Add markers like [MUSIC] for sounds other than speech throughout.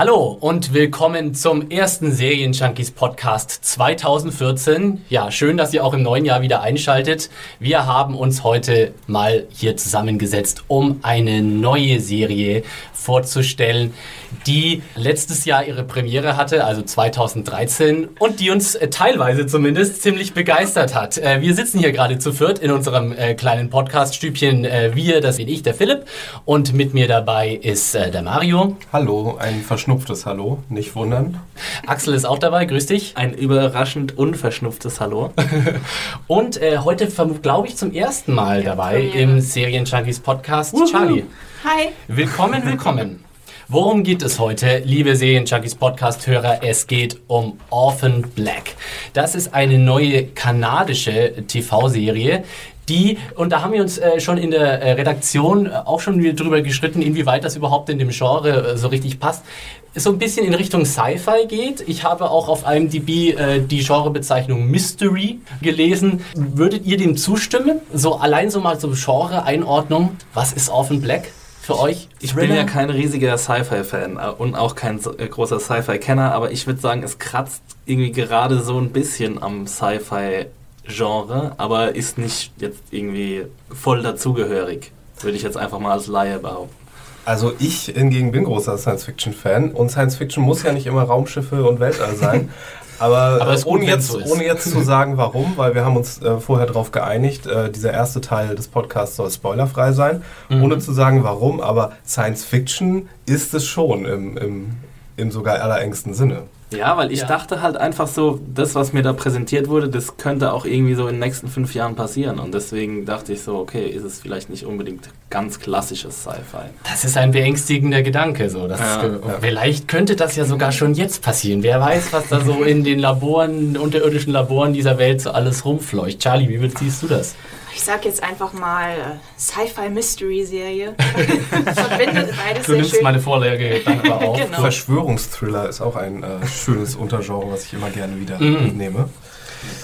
Hallo und willkommen zum ersten Serienjunkies Podcast 2014. Ja, schön, dass ihr auch im neuen Jahr wieder einschaltet. Wir haben uns heute mal hier zusammengesetzt, um eine neue Serie vorzustellen, die letztes Jahr ihre Premiere hatte, also 2013, und die uns äh, teilweise zumindest ziemlich begeistert hat. Äh, wir sitzen hier gerade zu viert in unserem äh, kleinen Podcast-Stübchen. Äh, wir, das bin ich, der Philipp, und mit mir dabei ist äh, der Mario. Hallo, ein verschnupftes Hallo, nicht wundern. Axel ist auch dabei, grüß dich. Ein überraschend unverschnupftes Hallo. [LAUGHS] Und äh, heute, glaube ich, zum ersten Mal dabei im Serienjunkies Podcast Charlie. Hi. Willkommen, willkommen. Worum geht es heute, liebe Serienjunkies Podcast-Hörer? Es geht um Orphan Black. Das ist eine neue kanadische TV-Serie, die, und da haben wir uns äh, schon in der äh, Redaktion äh, auch schon drüber geschritten, inwieweit das überhaupt in dem Genre äh, so richtig passt, so ein bisschen in Richtung Sci-Fi geht. Ich habe auch auf IMDb äh, die Genrebezeichnung Mystery gelesen. Würdet ihr dem zustimmen? So allein so mal so Genre-Einordnung. Was ist Orphan Black? Für euch? Ich bin ja kein riesiger Sci-Fi-Fan äh, und auch kein großer Sci-Fi-Kenner, aber ich würde sagen, es kratzt irgendwie gerade so ein bisschen am Sci-Fi-Genre, aber ist nicht jetzt irgendwie voll dazugehörig, würde ich jetzt einfach mal als Laie behaupten. Also ich hingegen bin großer Science-Fiction-Fan und Science-Fiction muss ja nicht immer Raumschiffe und Weltall sein. Aber, [LAUGHS] Aber äh, ist gut, ohne, jetzt, so ohne jetzt zu sagen, warum, weil wir haben uns äh, vorher darauf geeinigt, äh, dieser erste Teil des Podcasts soll spoilerfrei sein, Mhm. ohne zu sagen, warum, aber Science-Fiction ist es schon im, im, im sogar allerengsten Sinne. Ja, weil ich Ja. dachte halt einfach so, das, was mir da präsentiert wurde, das könnte auch irgendwie so in den nächsten fünf Jahren passieren. Und deswegen dachte ich so, okay, ist es vielleicht nicht unbedingt ganz klassisches Sci-Fi. Das ist ein beängstigender Gedanke. So. Das Ja, äh, Vielleicht könnte das ja sogar schon jetzt passieren. Wer weiß, was da so [LAUGHS] in den Laboren, unterirdischen Laboren dieser Welt so alles rumfleucht. Charlie, wie siehst du das? Ich sag jetzt einfach mal äh, Sci-Fi-Mystery-Serie. [LAUGHS] Verbindet beides Du sehr nimmst schön. meine Vorlage dann aber auf. Genau. Verschwörungsthriller ist auch ein äh, schönes Untergenre, was ich immer gerne wieder Mhm. mitnehme.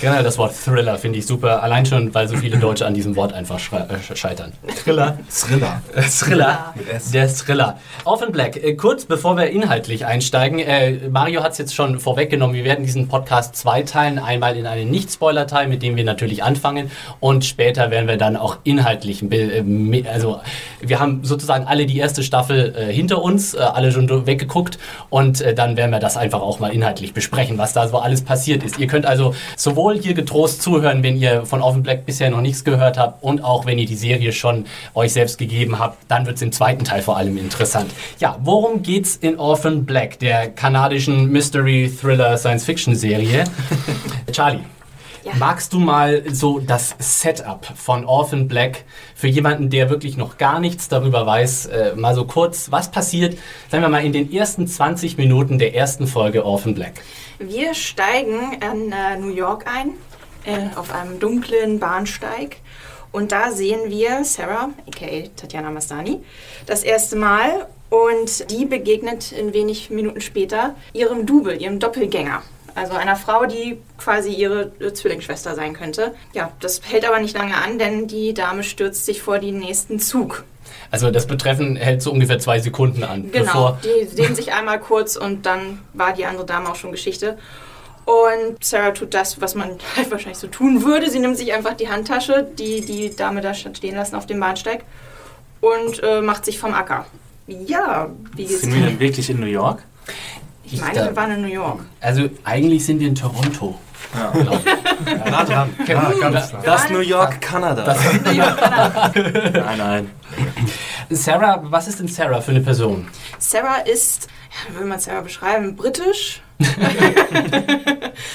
Generell das Wort Thriller finde ich super. Allein schon, weil so viele Deutsche an diesem Wort einfach äh, scheitern. Thriller. Thriller. Äh, Thriller. Der Thriller. Orphan Black. Äh, kurz bevor wir inhaltlich einsteigen, äh, Mario hat es jetzt schon vorweggenommen. Wir werden diesen Podcast zweiteilen. Einmal in einen Nicht-Spoiler-Teil, mit dem wir natürlich anfangen. Und später werden wir dann auch inhaltlich, äh, also wir haben sozusagen alle die erste Staffel äh, hinter uns, äh, alle schon weggeguckt. Und äh, dann werden wir das einfach auch mal inhaltlich besprechen, was da so alles passiert ist. Ihr könnt also sowohl hier getrost zuhören, wenn ihr von Orphan Black bisher noch nichts gehört habt und auch wenn ihr die Serie schon euch selbst gegeben habt, dann wird es im zweiten Teil vor allem interessant. Ja, worum geht's in Orphan Black, der kanadischen Mystery Thriller Science Fiction Serie? [LAUGHS] Charlie. Ja. Magst du mal so das Setup von Orphan Black für jemanden, der wirklich noch gar nichts darüber weiß, äh, mal so kurz, was passiert, sagen wir mal, in den ersten 20 Minuten der ersten Folge Orphan Black? Wir steigen in äh, New York ein, äh, auf einem dunklen Bahnsteig. Und da sehen wir Sarah, aka Tatjana Mastani, das erste Mal. Und die begegnet in wenig Minuten später ihrem Double, ihrem Doppelgänger. Also einer Frau, die quasi ihre Zwillingsschwester sein könnte. Ja, das hält aber nicht lange an, denn die Dame stürzt sich vor den nächsten Zug. Also das Betreffen hält so ungefähr zwei Sekunden an, Genau, bevor die sehen sich einmal kurz und dann war die andere Dame auch schon Geschichte. Und Sarah tut das, was man [LAUGHS] halt wahrscheinlich so tun würde. Sie nimmt sich einfach die Handtasche, die die Dame da stehen lassen auf dem Bahnsteig und äh, macht sich vom Acker. Ja, wie Sind wir denn wirklich in New York? Ich meine, wir waren in New York. Also eigentlich sind wir in Toronto. Ja. ich. [LAUGHS] Nah dran. Ja, ganz nah. Das New York, Kanada. Das, [LAUGHS] nein, nein. Sarah, was ist denn Sarah für eine Person? Sarah ist, ja, wie will man Sarah beschreiben, britisch. [LAUGHS]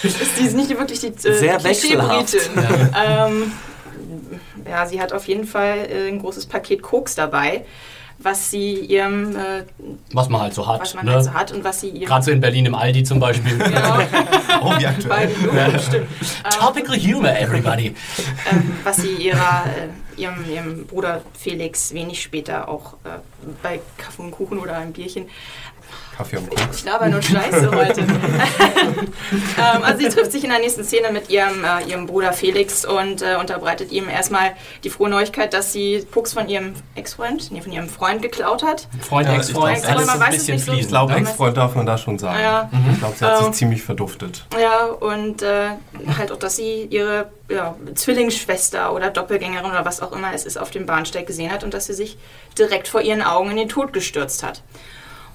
ist die ist nicht wirklich die äh, Sehr wechselhaft. Ähm, ja, sie hat auf jeden Fall äh, ein großes Paket Koks dabei, was sie ihrem, äh, Was man halt so hat. was man ne? halt so hat und was sie ihrem... Gerade so in Berlin im Aldi zum Beispiel. [LAUGHS] Genau, [LAUGHS] Oh, wie bei aktuell. Jungen, stimmt. Topical Humor, everybody. ähm, was sie ihrer, äh, ihrem, ihrem Bruder Felix wenig später auch äh, bei Kaffee und Kuchen oder einem Bierchen. Kaffee und Ich Koks. laber nur Scheiße heute. [LAUGHS] [LAUGHS] ähm, also sie trifft sich in der nächsten Szene mit ihrem, äh, ihrem Bruder Felix und äh, unterbreitet ihm erstmal die frohe Neuigkeit, dass sie Pucks von ihrem Ex-Freund, nee, von ihrem Freund geklaut hat. Freund, Ja, Ex-Freund, ich alles man weiß es bisschen nicht so. Ich glaube? Ex-Freund darf man da schon sagen. Ja. Ich glaube, sie hat sich Ähm, ziemlich verduftet. Ja, und äh, halt auch, dass sie ihre ja, Zwillingsschwester oder Doppelgängerin oder was auch immer es ist auf dem Bahnsteig gesehen hat und dass sie sich direkt vor ihren Augen in den Tod gestürzt hat.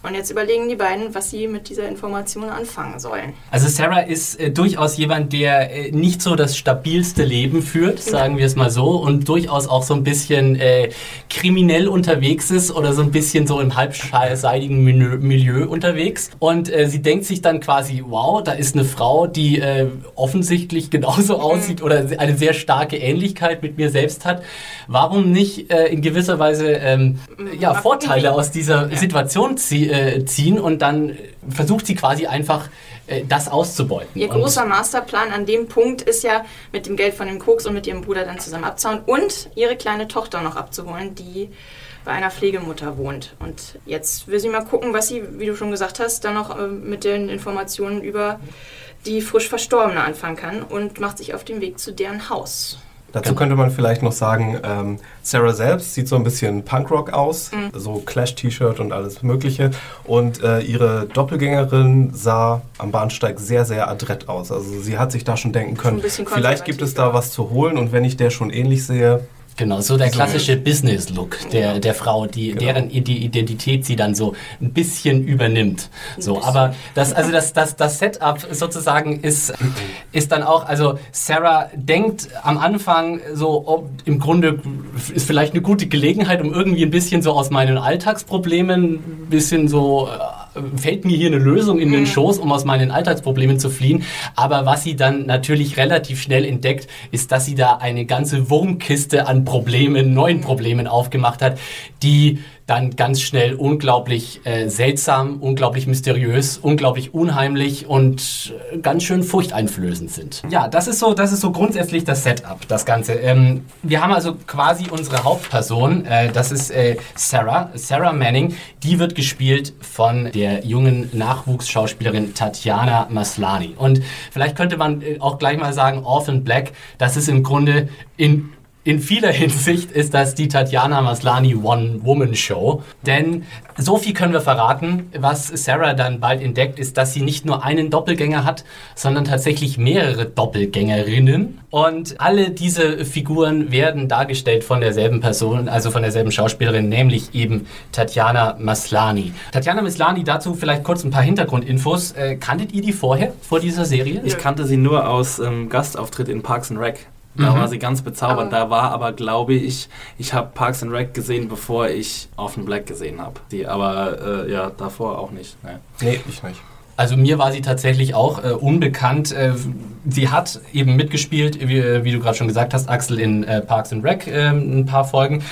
Und jetzt überlegen die beiden, was sie mit dieser Information anfangen sollen. Also Sarah ist äh, durchaus jemand, der äh, nicht so das stabilste Leben führt, sagen wir es mal so, und durchaus auch so ein bisschen äh, kriminell unterwegs ist oder so ein bisschen so im halbseidigen Milieu, Milieu unterwegs. Und äh, sie denkt sich dann quasi, wow, da ist eine Frau, die äh, offensichtlich genauso aussieht oder eine sehr starke Ähnlichkeit mit mir selbst hat. Warum nicht äh, in gewisser Weise ähm, ja, Mal gucken, Vorteile aus dieser Ja. Situation zie äh, ziehen und dann versucht sie quasi einfach äh, das auszubeuten. Ihr Und- großer Masterplan an dem Punkt ist ja, mit dem Geld von dem Koks und mit ihrem Bruder dann zusammen abzuhauen und ihre kleine Tochter noch abzuholen, die bei einer Pflegemutter wohnt. Und jetzt will sie mal gucken, was sie, wie du schon gesagt hast, dann noch äh, mit den Informationen über die frisch Verstorbene anfangen kann und macht sich auf den Weg zu deren Haus. Dazu könnte man vielleicht noch sagen, ähm, Sarah selbst sieht so ein bisschen Punkrock aus, Mhm. so Clash-T-Shirt und alles Mögliche. Und äh, ihre Doppelgängerin sah am Bahnsteig sehr, sehr adrett aus. Also sie hat sich da schon denken können, vielleicht gibt es da was zu holen und wenn ich der schon ähnlich sehe, Genau, so der klassische Business-Look der, der Frau, die, Genau. deren Ide- Identität sie dann so ein bisschen übernimmt. So, aber das, also das, das, das Setup sozusagen ist, ist dann auch, also Sarah denkt am Anfang so, ob, im Grunde ist vielleicht eine gute Gelegenheit, um irgendwie ein bisschen so aus meinen Alltagsproblemen ein bisschen so äh, fällt mir hier eine Lösung in den Schoß, um aus meinen Alltagsproblemen zu fliehen. Aber was sie dann natürlich relativ schnell entdeckt, ist, dass sie da eine ganze Wurmkiste an Problemen, neuen Problemen aufgemacht hat, die dann ganz schnell unglaublich äh, seltsam, unglaublich mysteriös, unglaublich unheimlich und äh, ganz schön furchteinflößend sind. Ja, das ist so, das ist so grundsätzlich das Setup, das Ganze. Ähm, wir haben also quasi unsere Hauptperson, äh, das ist äh, Sarah, Sarah Manning, die wird gespielt von der jungen Nachwuchsschauspielerin Tatjana Maslany. Und vielleicht könnte man äh, auch gleich mal sagen, Orphan Black, das ist im Grunde in in vieler Hinsicht ist das die Tatjana Maslany One-Woman-Show. Denn so viel können wir verraten. Was Sarah dann bald entdeckt, ist, dass sie nicht nur einen Doppelgänger hat, sondern tatsächlich mehrere Doppelgängerinnen. Und alle diese Figuren werden dargestellt von derselben Person, also von derselben Schauspielerin, nämlich eben Tatjana Maslany. Tatjana Maslany, dazu vielleicht kurz ein paar Hintergrundinfos. Äh, kanntet ihr die vorher, vor dieser Serie? Ich kannte sie nur aus ähm, Gastauftritt in Parks and Rec. Da Mhm. war sie ganz bezaubernd. Aber- da war aber, glaube ich, ich habe Parks and Rec gesehen, bevor ich Orphan Black gesehen habe. Die, aber äh, ja, davor auch nicht. Ne. nee, ich nicht. Also mir war sie tatsächlich auch äh, unbekannt. Äh, sie hat eben mitgespielt, wie, wie du gerade schon gesagt hast, Axel in äh, Parks and Rec äh, ein paar Folgen.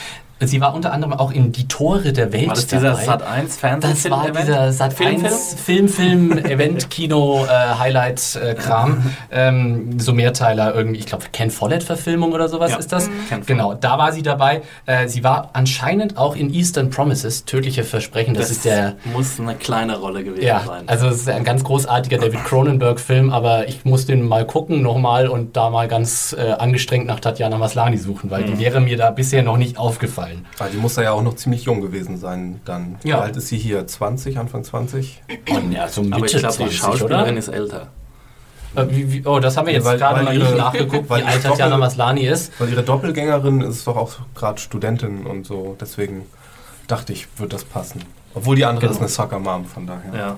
Sie war unter anderem auch in Die Tore der Welt War das dieser dabei. Sat 1 Fernsehfilm? Das war dieser Sat Filmfilm? 1 Film, Film, Event, Kino, äh, Highlight, äh, Kram. [LAUGHS] ähm, so Mehrteiler irgendwie, ich glaube, Ken Follett-Verfilmung oder sowas Ja, ist das. Follett. Genau, da war sie dabei. Äh, sie war anscheinend auch in Eastern Promises, Tödliche Versprechen. Das, Das ist der muss eine kleine Rolle gewesen ja, sein. also es ist ein ganz großartiger David Cronenberg-Film, aber ich muss den mal gucken nochmal und da mal ganz äh, angestrengt nach Tatjana Maslany suchen, weil Mhm. die wäre mir da bisher noch nicht aufgefallen. Ah, die muss da ja auch noch ziemlich jung gewesen sein dann. Ja. Wie alt ist sie hier? 20, Anfang 20? Und ja, so Mitte aber ich glaube, die 20, Schauspielerin oder? ist älter. Äh, wie, wie, oh, das haben wir Ja, jetzt weil- gerade ihre- nicht nachgeguckt, weil wie alt ihre Tatjana Maslany ist. Weil ihre Doppelgängerin ist doch auch gerade Studentin und so. Deswegen dachte ich, wird das passen. Obwohl die andere Genau. ist eine Soccer Mom, von daher. Ja.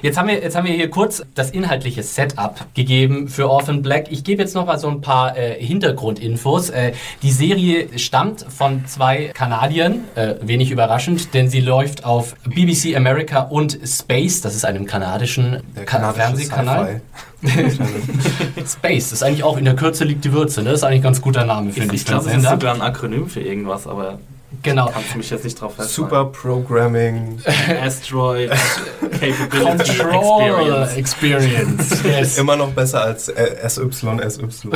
Jetzt haben, wir, jetzt haben wir hier kurz das inhaltliche Setup gegeben für Orphan Black. Ich gebe jetzt noch mal so ein paar äh, Hintergrundinfos. Äh, die Serie stammt von zwei Kanadiern, äh, wenig überraschend, denn sie läuft auf BBC America und Space, das ist einem kanadischen Der Ka kanadische Fernsehkanal. [LAUGHS] [LAUGHS] Space, das ist eigentlich auch in der Kürze liegt die Würze, ne? Das ist eigentlich ein ganz guter Name, finde ich. Ich glaube, einen ist sogar ein Akronym für irgendwas, aber Genau. kannst du mich jetzt nicht drauf festhalten. Super Programming. [LAUGHS] Asteroid Capability Control Experience. Experience. [LAUGHS] Yes. Immer noch besser als äh, SY, SY.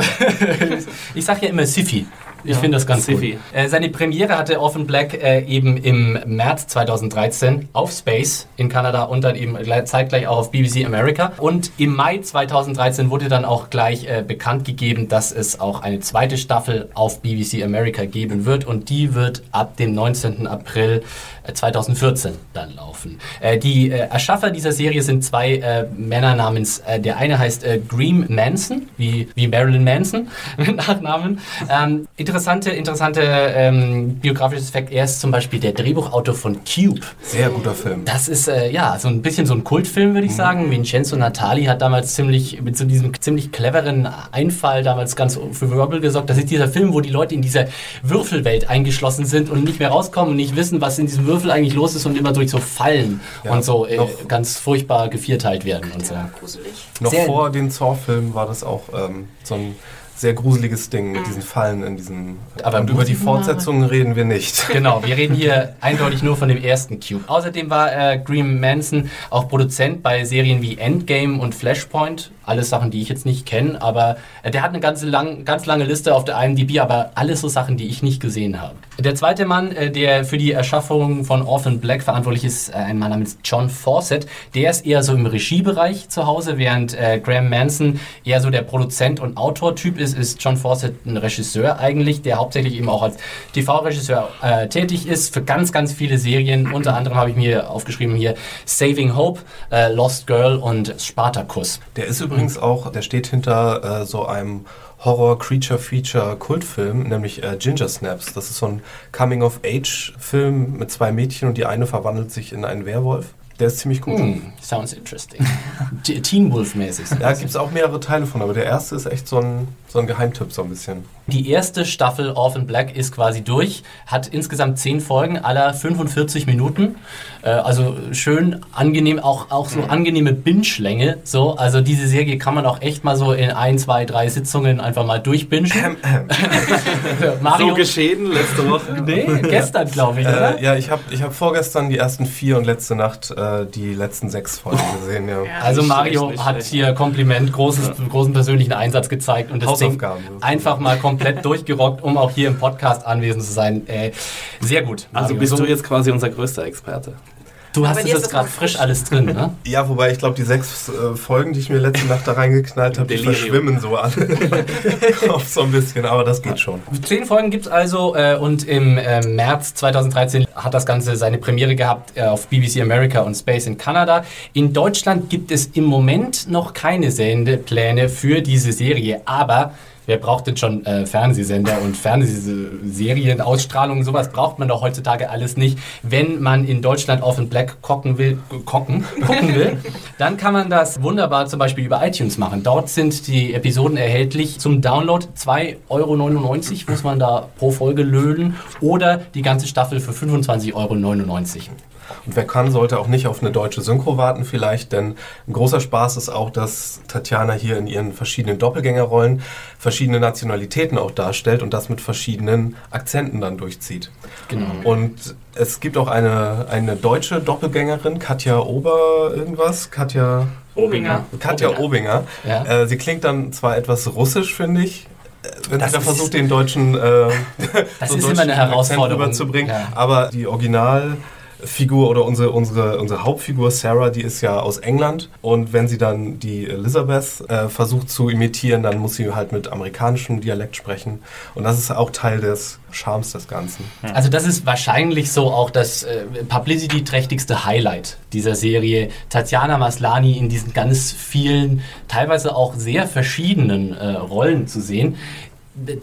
Ich sag ja immer Siffy. Ich Ja, finde das ganz gut. Äh, seine Premiere hatte Orphan Black äh, eben im März 2013 auf Space in Kanada und dann eben gleich- zeitgleich auch auf BBC America. Und im Mai 2013 wurde dann auch gleich äh, bekannt gegeben, dass es auch eine zweite Staffel auf BBC America geben wird und die wird ab dem 19. April äh, 2014 dann laufen. Äh, die äh, Erschaffer dieser Serie sind zwei äh, Männer namens, äh, der eine heißt äh, Green Manson, wie, wie Marilyn Manson [LAUGHS] mit Nachnamen. Ähm, interessante, interessante ähm, biografisches Fakt, er ist zum Beispiel der Drehbuchautor von Cube. Sehr guter Film. Das ist äh, ja so ein bisschen so ein Kultfilm, würde ich sagen. Vincenzo Natali hat damals ziemlich mit so diesem ziemlich cleveren Einfall damals ganz für Wirbel gesorgt. Das ist dieser Film, wo die Leute in dieser Würfelwelt eingeschlossen sind und nicht mehr rauskommen und nicht wissen, was in diesem Würfel eigentlich los ist und immer durch so Fallen Ja, und so äh, ganz furchtbar gevierteilt werden und so. Ja, gruselig. Noch Sehr- vor den Saw-Filmen war das auch ähm, so ein sehr gruseliges Ding mit diesen Fallen in diesen. Aber und über die Fortsetzungen reden wir nicht. Genau, wir reden hier [LAUGHS] eindeutig nur von dem ersten Cube. Außerdem war äh, Green Manson auch Produzent bei Serien wie Endgame und Flashpoint. Alles Sachen, die ich jetzt nicht kenne, aber äh, der hat eine ganze lang, ganz lange Liste auf der IMDb, aber alles so Sachen, die ich nicht gesehen habe. Der zweite Mann, äh, der für die Erschaffung von Orphan Black verantwortlich ist, äh, ein Mann namens John Fawcett. Der ist eher so im Regiebereich zu Hause, während äh, Graham Manson eher so der Produzent und Autortyp ist, ist John Fawcett ein Regisseur eigentlich, der hauptsächlich eben auch als TV-Regisseur äh, tätig ist für ganz, ganz viele Serien. Unter anderem habe ich mir aufgeschrieben hier Saving Hope, äh, Lost Girl und Spartacus. Der ist übrigens auch, der steht hinter äh, so einem Horror-Creature-Feature-Kultfilm, nämlich äh, Ginger Snaps. Das ist so ein Coming-of-Age-Film mit zwei Mädchen und die eine verwandelt sich in einen Werwolf. Der ist ziemlich gut. Hm, sounds interesting. [LAUGHS] Teen Wolf-mäßig. Da gibt es auch mehrere Teile von, aber der erste ist echt so ein, so ein Geheimtipp, so ein bisschen. Die erste Staffel Orphan Black ist quasi durch, hat insgesamt 10 Folgen, aller 45 Minuten. Äh, also schön angenehm, auch, auch so angenehme Binge-Länge. So. Also diese Serie kann man auch echt mal so in ein, zwei, drei Sitzungen einfach mal durchbingen. [LAUGHS] Mario, So geschehen letzte Woche. nee, gestern glaube ich, oder? Äh, ja, ich habe ich hab vorgestern die ersten vier und letzte Nacht äh, die letzten sechs Folgen gesehen. Ja. Ja. Also Mario schlecht, hat schlecht. hier Kompliment, großes, großen persönlichen Einsatz gezeigt und das Ding einfach mal komplett [LAUGHS] durchgerockt, um auch hier im Podcast anwesend zu sein. Äh, sehr gut. Also Mario. bist So- du jetzt quasi unser größter Experte. Du hast es jetzt gerade frisch alles drin, ne? Ja, wobei ich glaube, die sechs äh, Folgen, die ich mir letzte Nacht da reingeknallt habe, die verschwimmen so alle [LAUGHS] im Kopf so ein bisschen, aber das geht schon. Zehn Folgen gibt's also äh, und im äh, März 2013 hat das Ganze seine Premiere gehabt äh, auf BBC America und Space in Kanada. In Deutschland gibt es im Moment noch keine Sendepläne für diese Serie, aber wer braucht denn schon äh, Fernsehsender und Fernsehserien, Ausstrahlungen, sowas braucht man doch heutzutage alles nicht. Wenn man in Deutschland Orphan Black gucken will, gucken, [LAUGHS] gucken will, dann kann man das wunderbar zum Beispiel über iTunes machen. Dort sind die Episoden erhältlich zum Download. 2,99 Euro muss man da pro Folge löhnen oder die ganze Staffel für 25,99 Euro. Und wer kann, sollte auch nicht auf eine deutsche Synchro warten vielleicht, denn ein großer Spaß ist auch, dass Tatjana hier in ihren verschiedenen Doppelgängerrollen verschiedene Nationalitäten auch darstellt und das mit verschiedenen Akzenten dann durchzieht. Genau. Und es gibt auch eine, eine deutsche Doppelgängerin, Katja Ober irgendwas, Katja, Obinger. Katja Obinger. Ja. Äh, sie klingt dann zwar etwas russisch, finde ich, wenn Das sie da ist- versucht, den deutschen, äh, Das [LAUGHS] so ist deutschen immer eine Herausforderung. Akzent rüberzubringen. Ja. Aber die Originalfigur oder unsere, unsere, unsere Hauptfigur Sarah, die ist ja aus England. Und wenn sie dann die Elizabeth äh, versucht zu imitieren, dann muss sie halt mit amerikanischem Dialekt sprechen. Und das ist auch Teil des Charmes des Ganzen. Also das ist wahrscheinlich so auch das äh, publicity-trächtigste Highlight dieser Serie. Tatjana Maslani in diesen ganz vielen, teilweise auch sehr verschiedenen äh, Rollen zu sehen.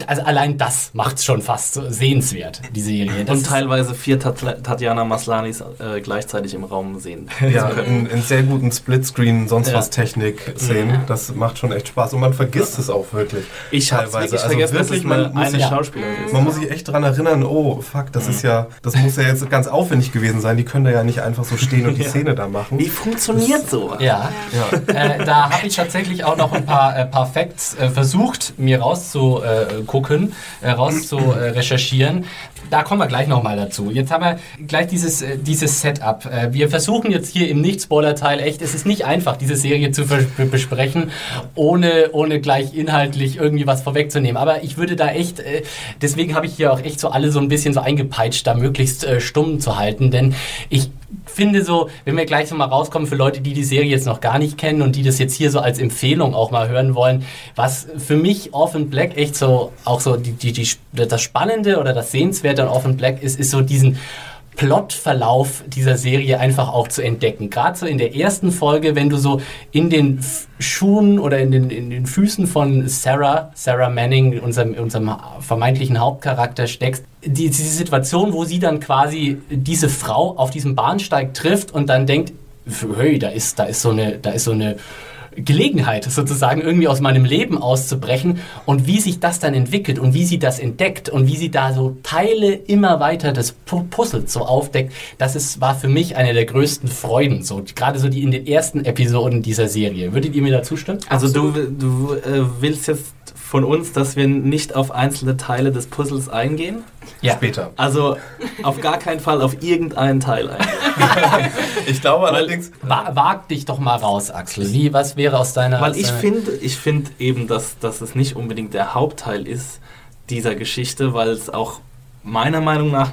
Also allein das macht es schon fast so sehenswert, die Serie. Das Und teilweise vier Tat Tatjana Maslanis äh, gleichzeitig im Raum sehen. Ja, in, in sehr guten Splitscreen, sonst Ja. was Technik-Szenen. Das macht schon echt Spaß. Und man vergisst es auch wirklich. Ich habe Teilweise. wirklich Also vergessen, dass wirklich, es man eine, muss sich- Schauspielerin ist. Man muss sich echt dran erinnern, oh, fuck, das ist ja, das muss ja jetzt ganz aufwendig gewesen sein. Die können da ja nicht einfach so stehen und die [LAUGHS] Ja. Szene da machen. Wie funktioniert sowas? Ja, Ja. äh, da habe ich tatsächlich auch noch ein paar, äh, paar Facts äh, versucht, mir rauszugucken, äh, rauszurecherchieren. Da kommen wir gleich nochmal dazu. Jetzt haben wir gleich dieses, äh, dieses Setup. Äh, wir versuchen jetzt hier im Nicht-Spoiler-Teil echt, es ist nicht einfach, diese Serie zu besprechen, ohne, ohne gleich inhaltlich irgendwie was vorwegzunehmen. Aber ich würde da echt, äh, deswegen habe ich hier auch echt so alle so ein bisschen so eingepeitscht, da möglichst äh, stumm zu halten, denn ich finde so, wenn wir gleich so mal rauskommen für Leute, die die Serie jetzt noch gar nicht kennen und die das jetzt hier so als Empfehlung auch mal hören wollen, was für mich Orphan Black echt so, auch so die, die, die, das Spannende oder das Sehenswerte an Orphan Black ist, ist so diesen Plotverlauf dieser Serie einfach auch zu entdecken. Gerade so in der ersten Folge, wenn du so in den Schuhen oder in den, in den Füßen von Sarah, Sarah Manning, unserem, unserem vermeintlichen Hauptcharakter steckst, die, diese Situation, wo sie dann quasi diese Frau auf diesem Bahnsteig trifft und dann denkt, hey, da ist, da ist so eine, da ist so eine Gelegenheit, sozusagen irgendwie aus meinem Leben auszubrechen und wie sich das dann entwickelt und wie sie das entdeckt und wie sie da so Teile immer weiter des Pu- Puzzles so aufdeckt, das ist, war für mich eine der größten Freuden, so gerade so die in den ersten Episoden dieser Serie. Würdet ihr mir da zustimmen? Also du, du äh, willst jetzt von uns, dass wir nicht auf einzelne Teile des Puzzles eingehen? Ja. Später. Also auf gar keinen Fall auf irgendeinen Teil eingehen. [LAUGHS] Ich glaube allerdings, Wa wag dich doch mal raus, Axel. Wie, was wäre aus deiner... Weil aus ich finde, ich finde eben, dass, dass es nicht unbedingt der Hauptteil ist dieser Geschichte, weil es auch meiner Meinung nach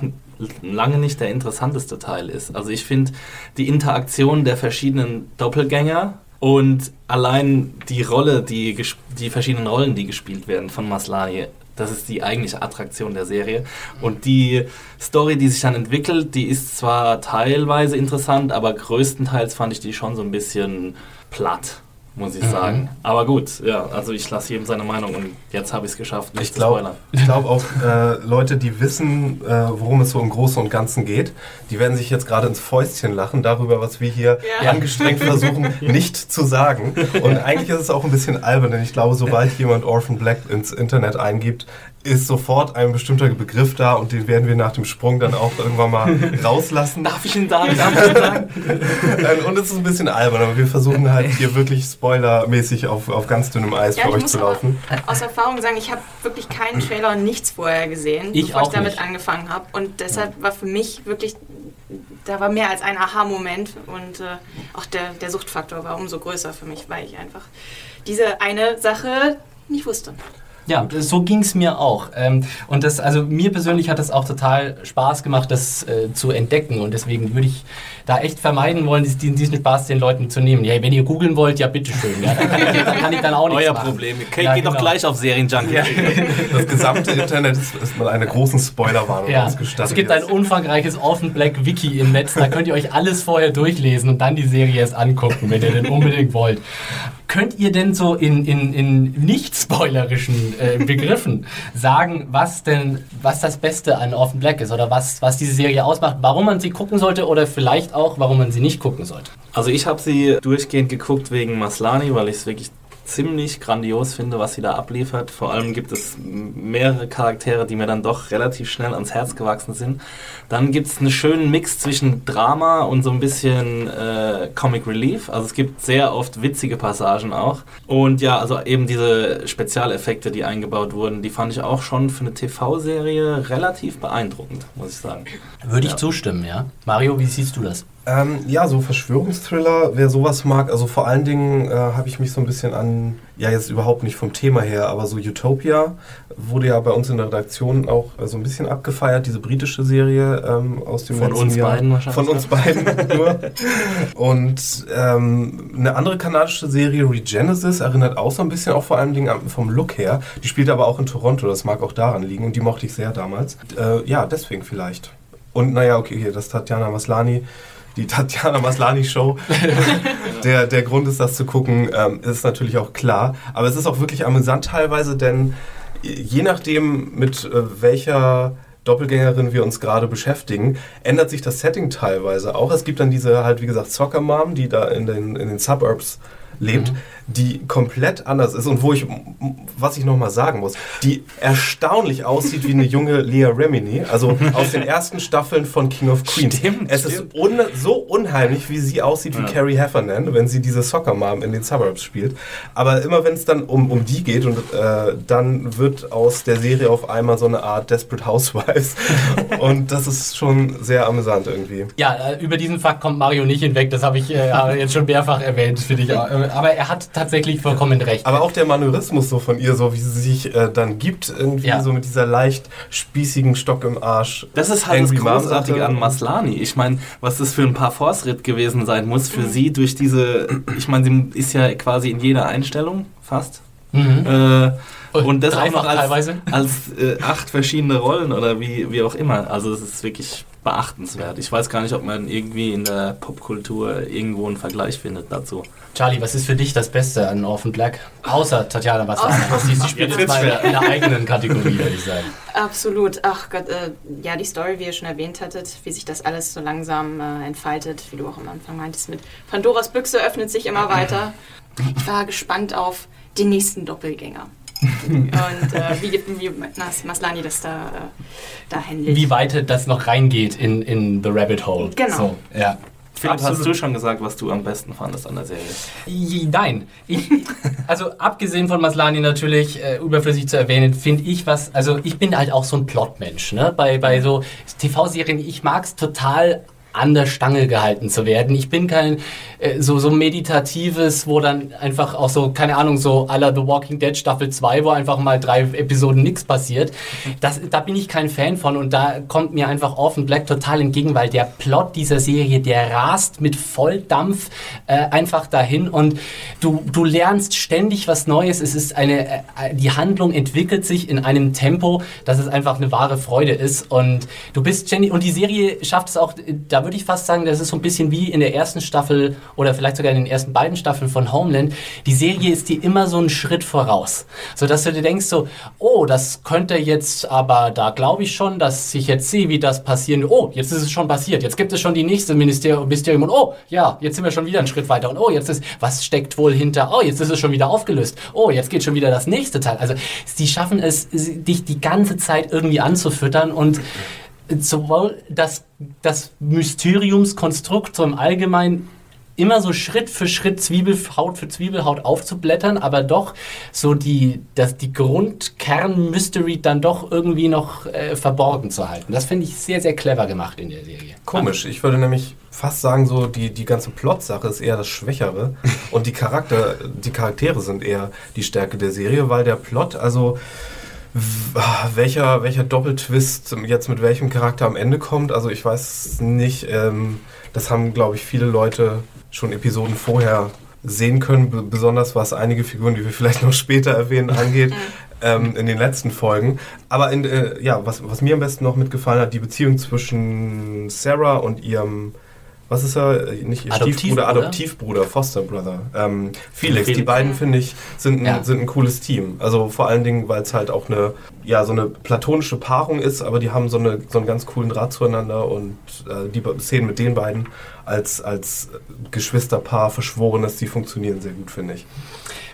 lange nicht der interessanteste Teil ist. Also ich finde die Interaktion der verschiedenen Doppelgänger und allein die Rolle, die, die verschiedenen Rollen, die gespielt werden von Maslani, das ist die eigentliche Attraktion der Serie. Und die Story, die sich dann entwickelt, die ist zwar teilweise interessant, aber größtenteils fand ich die schon so ein bisschen platt, muss ich Mhm. sagen. Aber gut, ja, also ich lasse jedem seine Meinung und jetzt habe ich es geschafft, nicht Ich zu glaube spoilern. ich glaub auch, äh, Leute, die wissen, äh, worum es so im Großen und Ganzen geht, die werden sich jetzt gerade ins Fäustchen lachen darüber, was wir hier Ja. [LAUGHS] angestrengt versuchen, [LAUGHS] nicht zu sagen. Und eigentlich ist es auch ein bisschen albern, denn ich glaube, sobald jemand Orphan Black ins Internet eingibt, ist sofort ein bestimmter Begriff da und den werden wir nach dem Sprung dann auch irgendwann mal [LAUGHS] rauslassen. Darf ich ihn sagen? Darf ich ihn sagen? Ähm, Und es ist ein bisschen albern, aber wir versuchen halt hier wirklich spoilermäßig auf, auf ganz dünnem Eis Ja, für ich euch muss zu laufen. aus Erfahrung sagen, ich habe wirklich keinen Trailer und nichts vorher gesehen, Ich bevor ich damit nicht. angefangen habe. Und deshalb war für mich wirklich, da war mehr als ein Aha-Moment und äh, auch der, der Suchtfaktor war umso größer für mich, weil ich einfach diese eine Sache nicht wusste. Ja, das- so ging es mir auch. Ähm, und das, also mir persönlich hat es auch total Spaß gemacht, das äh, zu entdecken. Und deswegen würde ich da echt vermeiden wollen, diesen, diesen Spaß den Leuten zu nehmen. Ja, wenn ihr googeln wollt, ja bitteschön. Ja, dann, kann ich, dann kann ich dann auch nichts Euer machen. Problem. Okay, Ja, geht doch genau. gleich auf Serienjunkie. Das gesamte Internet ist, ist mit einer großen Spoilerwarnung Ja, ausgestattet. es gibt ein umfangreiches Offen Black Wiki im Netz, da könnt ihr euch alles vorher durchlesen und dann die Serie erst angucken, wenn ihr denn unbedingt wollt. Könnt ihr denn so in, in, in nicht spoilerischen äh, Begriffen [LAUGHS] sagen, was denn, was das Beste an Orphan Black ist oder was, was diese Serie ausmacht, warum man sie gucken sollte oder vielleicht auch, warum man sie nicht gucken sollte? Also ich habe sie durchgehend geguckt wegen Maslani, weil ich es wirklich ziemlich grandios finde, was sie da abliefert. Vor allem gibt es mehrere Charaktere, die mir dann doch relativ schnell ans Herz gewachsen sind. Dann gibt es einen schönen Mix zwischen Drama und so ein bisschen äh, Comic Relief. Also es gibt sehr oft witzige Passagen auch. Und ja, also eben diese Spezialeffekte, die eingebaut wurden, die fand ich auch schon für eine TV-Serie relativ beeindruckend, muss ich sagen. Würde ich Ja. zustimmen, ja. Mario, wie siehst du das? Ähm, ja, so Verschwörungsthriller, wer sowas mag, also vor allen Dingen äh, habe ich mich so ein bisschen an, ja jetzt überhaupt nicht vom Thema her, aber so Utopia wurde ja bei uns in der Redaktion auch äh, so ein bisschen abgefeiert, diese britische Serie ähm, aus dem Von letzten uns Jahr. beiden wahrscheinlich. Von uns beiden [LAUGHS] nur. Und ähm, eine andere kanadische Serie, Regenesis, erinnert auch so ein bisschen, auch vor allen Dingen vom Look her. Die spielt aber auch in Toronto, das mag auch daran liegen und die mochte ich sehr damals. Äh, ja, deswegen vielleicht. Und naja, okay, hier, das Tatjana Maslani, die Tatjana Maslani Show. [LAUGHS] der, der Grund ist, das zu gucken, ähm, ist natürlich auch klar. Aber es ist auch wirklich amüsant teilweise, denn je nachdem, mit äh, welcher Doppelgängerin wir uns gerade beschäftigen, ändert sich das Setting teilweise auch. Es gibt dann diese halt, wie gesagt, Soccer Mom, die da in den, in den Suburbs lebt, mhm. Die komplett anders ist und wo ich, was ich nochmal sagen muss, die erstaunlich aussieht wie eine junge Leah Remini, also aus den ersten Staffeln von King of Queens. Stimmt, es stimmt. ist un so unheimlich, wie sie aussieht wie ja. Carrie Heffernan, wenn sie diese Soccer Mom in den Suburbs spielt. Aber immer wenn es dann um, um die geht und äh, dann wird aus der Serie auf einmal so eine Art Desperate Housewives [LAUGHS] und das ist schon sehr amüsant irgendwie. Ja, äh, über diesen Fakt kommt Mario nicht hinweg, das habe ich äh, jetzt schon mehrfach erwähnt, finde ich. Aber er hat tatsächlich vollkommen recht. Aber auch der Manörismus so von ihr, so wie sie sich äh, dann gibt, irgendwie ja. so mit dieser leicht spießigen Stock im Arsch. Das ist halt Angry das Großartige an Maslani. Ich meine, was das für ein paar Force-Ritt gewesen sein muss für sie durch diese, ich meine, sie ist ja quasi in jeder Einstellung fast. Mhm. Äh, und das auch noch als, als äh, acht verschiedene Rollen oder wie, wie auch immer. Also es ist wirklich beachtenswert. Ich weiß gar nicht, ob man irgendwie in der Popkultur irgendwo einen Vergleich findet dazu. Charlie, was ist für dich das Beste an Orphan Black? Außer Tatjana Maslany. Sie, spielt jetzt mal in einer eigenen Kategorie, würde ich sagen. Absolut. Ach Gott, äh, ja, die Story, wie ihr schon erwähnt hattet, wie sich das alles so langsam äh, entfaltet, wie du auch am Anfang meintest, mit Pandoras Büchse öffnet sich immer weiter. Ich war gespannt auf den nächsten Doppelgänger. Und äh, wie, wie Maslani das da, äh, da handelt. Wie weit das noch reingeht in, in The Rabbit Hole. Genau. So, ja. Philipp, Absolut. hast du schon gesagt, was du am besten fandest an der Serie? Nein. Ich, also abgesehen von Maslani natürlich, äh, überflüssig zu erwähnen, finde ich was, also ich bin halt auch so ein Plotmensch. Ne? Bei, bei so TV-Serien, ich mag es total an der Stange gehalten zu werden. Ich bin kein äh, so, so meditatives, wo dann einfach auch so, keine Ahnung, so la The Walking Dead Staffel 2, wo einfach mal drei Episoden nichts passiert. Das, da bin ich kein Fan von und da kommt mir einfach Orphan Black total entgegen, weil der Plot dieser Serie, der rast mit Volldampf äh, einfach dahin und du, du lernst ständig was Neues. Es ist eine, äh, die Handlung entwickelt sich in einem Tempo, dass es einfach eine wahre Freude ist und du bist ständig, und die Serie schafft es auch, da würde ich fast sagen, das ist so ein bisschen wie in der ersten Staffel oder vielleicht sogar in den ersten beiden Staffeln von Homeland. Die Serie ist dir immer so einen Schritt voraus. So dass du dir denkst so, oh, das könnte jetzt, aber da glaube ich schon, dass ich jetzt sehe, wie das passieren. Oh, jetzt ist es schon passiert. Jetzt gibt es schon die nächste Ministerium, und oh, ja, jetzt sind wir schon wieder einen Schritt weiter und oh, jetzt ist, was steckt wohl hinter? Oh, jetzt ist es schon wieder aufgelöst. Oh, jetzt geht schon wieder das nächste Teil. Also, sie schaffen es, dich die ganze Zeit irgendwie anzufüttern und sowohl das, das Mysteriumskonstrukt so im Allgemeinen immer so Schritt für Schritt Zwiebelhaut für Zwiebelhaut aufzublättern, aber doch so die, das, die Grundkern-Mystery dann doch irgendwie noch äh, verborgen zu halten. Das finde ich sehr, sehr clever gemacht in der Serie. Komisch, ich würde nämlich fast sagen, so die, die ganze Plot-Sache ist eher das Schwächere [LAUGHS] und die Charakter, die Charaktere sind eher die Stärke der Serie, weil der Plot, also welcher, welcher Doppeltwist jetzt mit welchem Charakter am Ende kommt, also ich weiß nicht. Ähm, das haben, glaube ich, viele Leute schon Episoden vorher sehen können, besonders was einige Figuren, die wir vielleicht noch später erwähnen, angeht. [LAUGHS] Ähm, in den letzten Folgen. Aber in, äh, ja, was, was mir am besten noch mitgefallen hat, die Beziehung zwischen Sarah und ihrem was ist er? Nicht ihr Adoptiv Stiefbruder, Adoptivbruder, Foster Brother. Ähm, Felix. Felix. Die beiden, finde ich, sind ein, ja. sind ein cooles Team. Also vor allen Dingen, weil es halt auch eine, ja, so eine platonische Paarung ist, aber die haben so, eine, so einen ganz coolen Draht zueinander und äh, die Szenen mit den beiden als, als Geschwisterpaar, Verschworenes, die funktionieren sehr gut, finde ich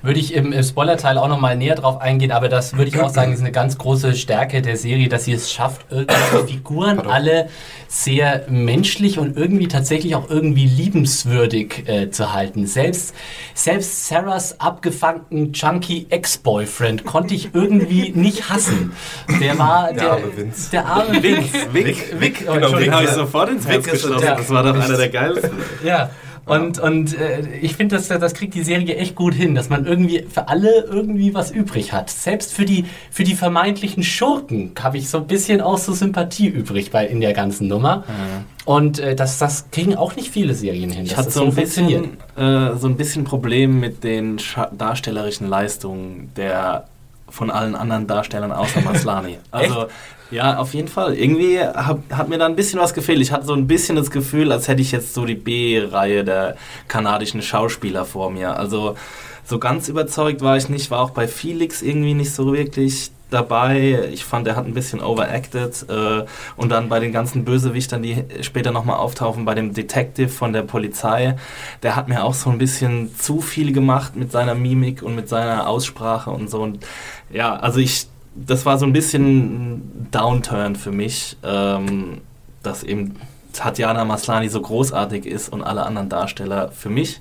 würde ich im, im Spoiler-Teil auch nochmal näher drauf eingehen, aber das würde ich auch sagen, ist eine ganz große Stärke der Serie, dass sie es schafft, irgendwie Figuren Pardon. alle sehr menschlich und irgendwie tatsächlich auch irgendwie liebenswürdig äh, zu halten. Selbst, selbst Sarahs abgefangten chunky Ex-Boyfriend konnte ich irgendwie nicht hassen. Der war der, der arme Vince. Der arme Vince. Vic, Vic, Vic, oh, genau, den habe ich sofort ins Herz geschlossen. Das war doch einer der geilsten. Ja. Und, und äh, ich finde, das, das kriegt die Serie echt gut hin, dass man irgendwie für alle irgendwie was übrig hat. Selbst für die, für die vermeintlichen Schurken habe ich so ein bisschen auch so Sympathie übrig bei, in der ganzen Nummer. Mhm. Und äh, das, das kriegen auch nicht viele Serien hin. Ich hatte so ein, bisschen, äh, so ein bisschen Problem mit den darstellerischen Leistungen der von allen anderen Darstellern außer [LAUGHS] Maslani. Also ja, auf jeden Fall. Irgendwie hab, hat mir da ein bisschen was gefehlt. Ich hatte so ein bisschen das Gefühl, als hätte ich jetzt so die B-Reihe der kanadischen Schauspieler vor mir. Also so ganz überzeugt war ich nicht, war auch bei Felix irgendwie nicht so wirklich. dabei. Ich fand, er hat ein bisschen overacted. Äh, und dann bei den ganzen Bösewichtern, die später nochmal auftauchen, bei dem Detective von der Polizei, der hat mir auch so ein bisschen zu viel gemacht mit seiner Mimik und mit seiner Aussprache und so. Und ja, also ich, das war so ein bisschen ein Downturn für mich, ähm, dass eben Tatjana Maslani so großartig ist und alle anderen Darsteller für mich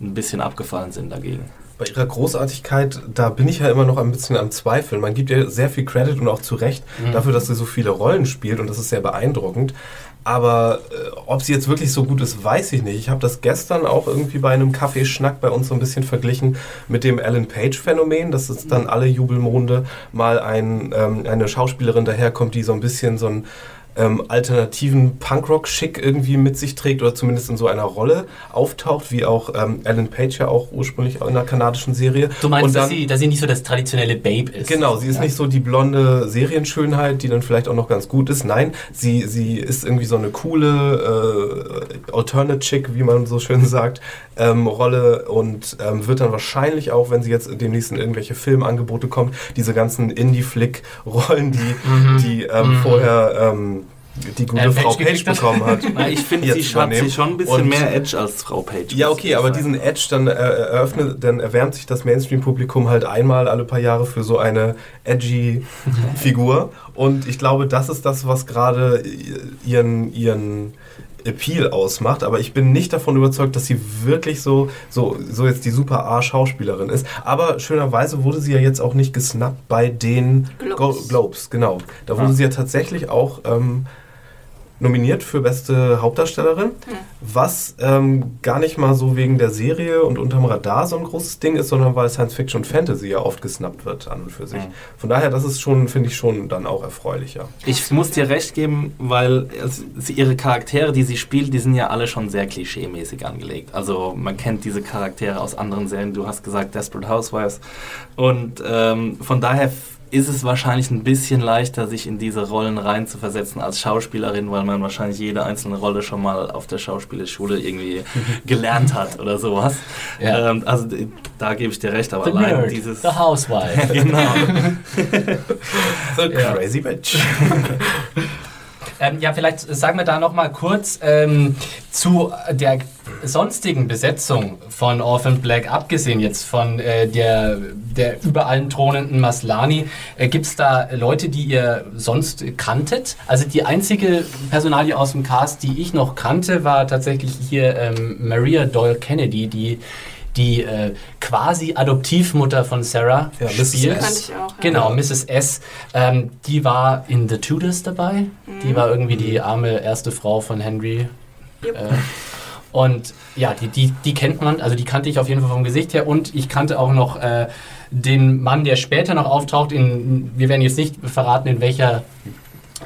ein bisschen abgefallen sind dagegen. Bei ihrer Großartigkeit, da bin ich ja immer noch ein bisschen am Zweifeln. Man gibt ihr sehr viel Credit und auch zu Recht mhm. dafür, dass sie so viele Rollen spielt und das ist sehr beeindruckend. Aber äh, ob sie jetzt wirklich so gut ist, weiß ich nicht. Ich habe das gestern auch irgendwie bei einem Kaffeeschnack bei uns so ein bisschen verglichen mit dem Alan Page-Phänomen, dass es dann alle Jubelmonde mal ein, ähm, eine Schauspielerin daherkommt, die so ein bisschen so ein ähm, alternativen Punkrock-Schick irgendwie mit sich trägt oder zumindest in so einer Rolle auftaucht, wie auch ähm, Alan Page ja auch ursprünglich in einer kanadischen Serie. Du meinst, dann, dass, sie, dass sie nicht so das traditionelle Babe ist? Genau, sie ist ja. nicht so die blonde Serienschönheit, die dann vielleicht auch noch ganz gut ist. Nein, sie, sie ist irgendwie so eine coole äh, Alternate-Chick, wie man so schön [LAUGHS] sagt, ähm, Rolle und ähm, wird dann wahrscheinlich auch, wenn sie jetzt demnächst in irgendwelche Filmangebote kommt, diese ganzen Indie-Flick-Rollen, die, mhm. die ähm, mhm. vorher ähm, die gute äh, Frau Page bekommen hat. Na, ich finde, sie hat sie schon ein bisschen und mehr Edge als Frau Page. Ja, okay, aber diesen Edge, dann äh, eröffnet, dann erwärmt sich das Mainstream-Publikum halt einmal alle paar Jahre für so eine edgy [LAUGHS] Figur. Und ich glaube, das ist das, was gerade ihren, ihren Appeal ausmacht, aber ich bin nicht davon überzeugt, dass sie wirklich so, so, so jetzt die super A-Schauspielerin ist. Aber schönerweise wurde sie ja jetzt auch nicht gesnappt bei den Globes, Globes genau. Da wurde ja. sie ja tatsächlich auch ähm, nominiert für beste Hauptdarstellerin, mhm. was ähm, gar nicht mal so wegen der Serie und unterm Radar so ein großes Ding ist, sondern weil Science Fiction und Fantasy ja oft gesnappt wird an und für sich. Mhm. Von daher, das ist schon, finde ich schon dann auch erfreulicher. Ich muss dir recht geben, weil also, ihre Charaktere, die sie spielt, die sind ja alle schon sehr klischee-mäßig angelegt. Also man kennt diese Charaktere aus anderen Serien. Du hast gesagt Desperate Housewives und ähm, von daher ist es wahrscheinlich ein bisschen leichter, sich in diese Rollen reinzuversetzen als Schauspielerin, weil man wahrscheinlich jede einzelne Rolle schon mal auf der Schauspielschule irgendwie [LAUGHS] gelernt hat oder sowas. Ja. Ähm, also da gebe ich dir recht, aber the allein nerd, dieses... The Housewife. [LAUGHS] genau. [LAUGHS] the crazy bitch. Ähm, ja, vielleicht sagen wir da noch mal kurz ähm, zu der sonstigen Besetzung von Orphan Black, abgesehen jetzt von äh, der, der über allen thronenden Maslani, äh, gibt es da Leute, die ihr sonst kanntet? Also die einzige Personalie aus dem Cast, die ich noch kannte, war tatsächlich hier ähm, Maria Doyle Kennedy, die die äh, quasi Adoptivmutter von Sarah ja, spielt. Mrs. Ich auch, Genau, Mrs. S. Ähm, die war in The Tudors dabei. Mhm. Die war irgendwie die arme erste Frau von Henry. Yep. Äh, und ja, die, die, die kennt man, also die kannte ich auf jeden Fall vom Gesicht her. Und ich kannte auch noch äh, den Mann, der später noch auftaucht. In, wir werden jetzt nicht verraten, in welcher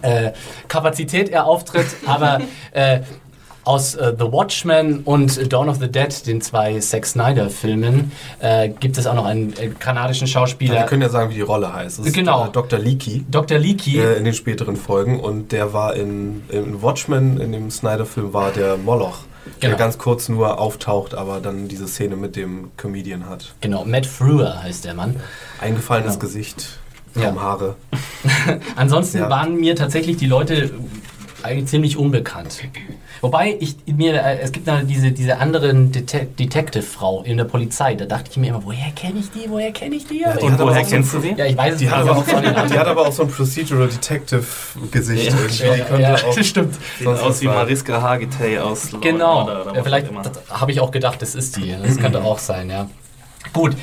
äh, Kapazität er auftritt, aber [LAUGHS] äh, aus äh, The Watchmen und Dawn of the Dead, den zwei Zack Snyder-Filmen, äh, gibt es auch noch einen äh, kanadischen Schauspieler. Ja, wir können ja sagen, wie die Rolle heißt. Es genau. Ist, Dr. Leakey. Dr. Leakey. In den späteren Folgen. Und der war in, in Watchmen, in dem Snyder-Film, war der Moloch. Genau. Der ganz kurz nur auftaucht, aber dann diese Szene mit dem Comedian hat. Genau, Matt Frewer heißt der Mann. Eingefallenes genau. Gesicht, kaum ja. Haare. [LAUGHS] Ansonsten ja. waren mir tatsächlich die Leute eigentlich ziemlich unbekannt. Wobei ich mir, äh, es gibt da diese, diese anderen Det Detective-Frau in der Polizei, da dachte ich mir immer, woher kenne ich die, woher kenne ich die? Ja, die Und woher kennst du sie? Ja, ich weiß es die hat, aber auch so, [LAUGHS] die hat aber auch so ein Procedural Detective-Gesicht. Ja, ja, das [LAUGHS] stimmt. Sieht aus wie Mariska Hargitay aus Genau, oder, oder vielleicht habe ich auch gedacht, das ist die. Das könnte auch sein, ja. Gut,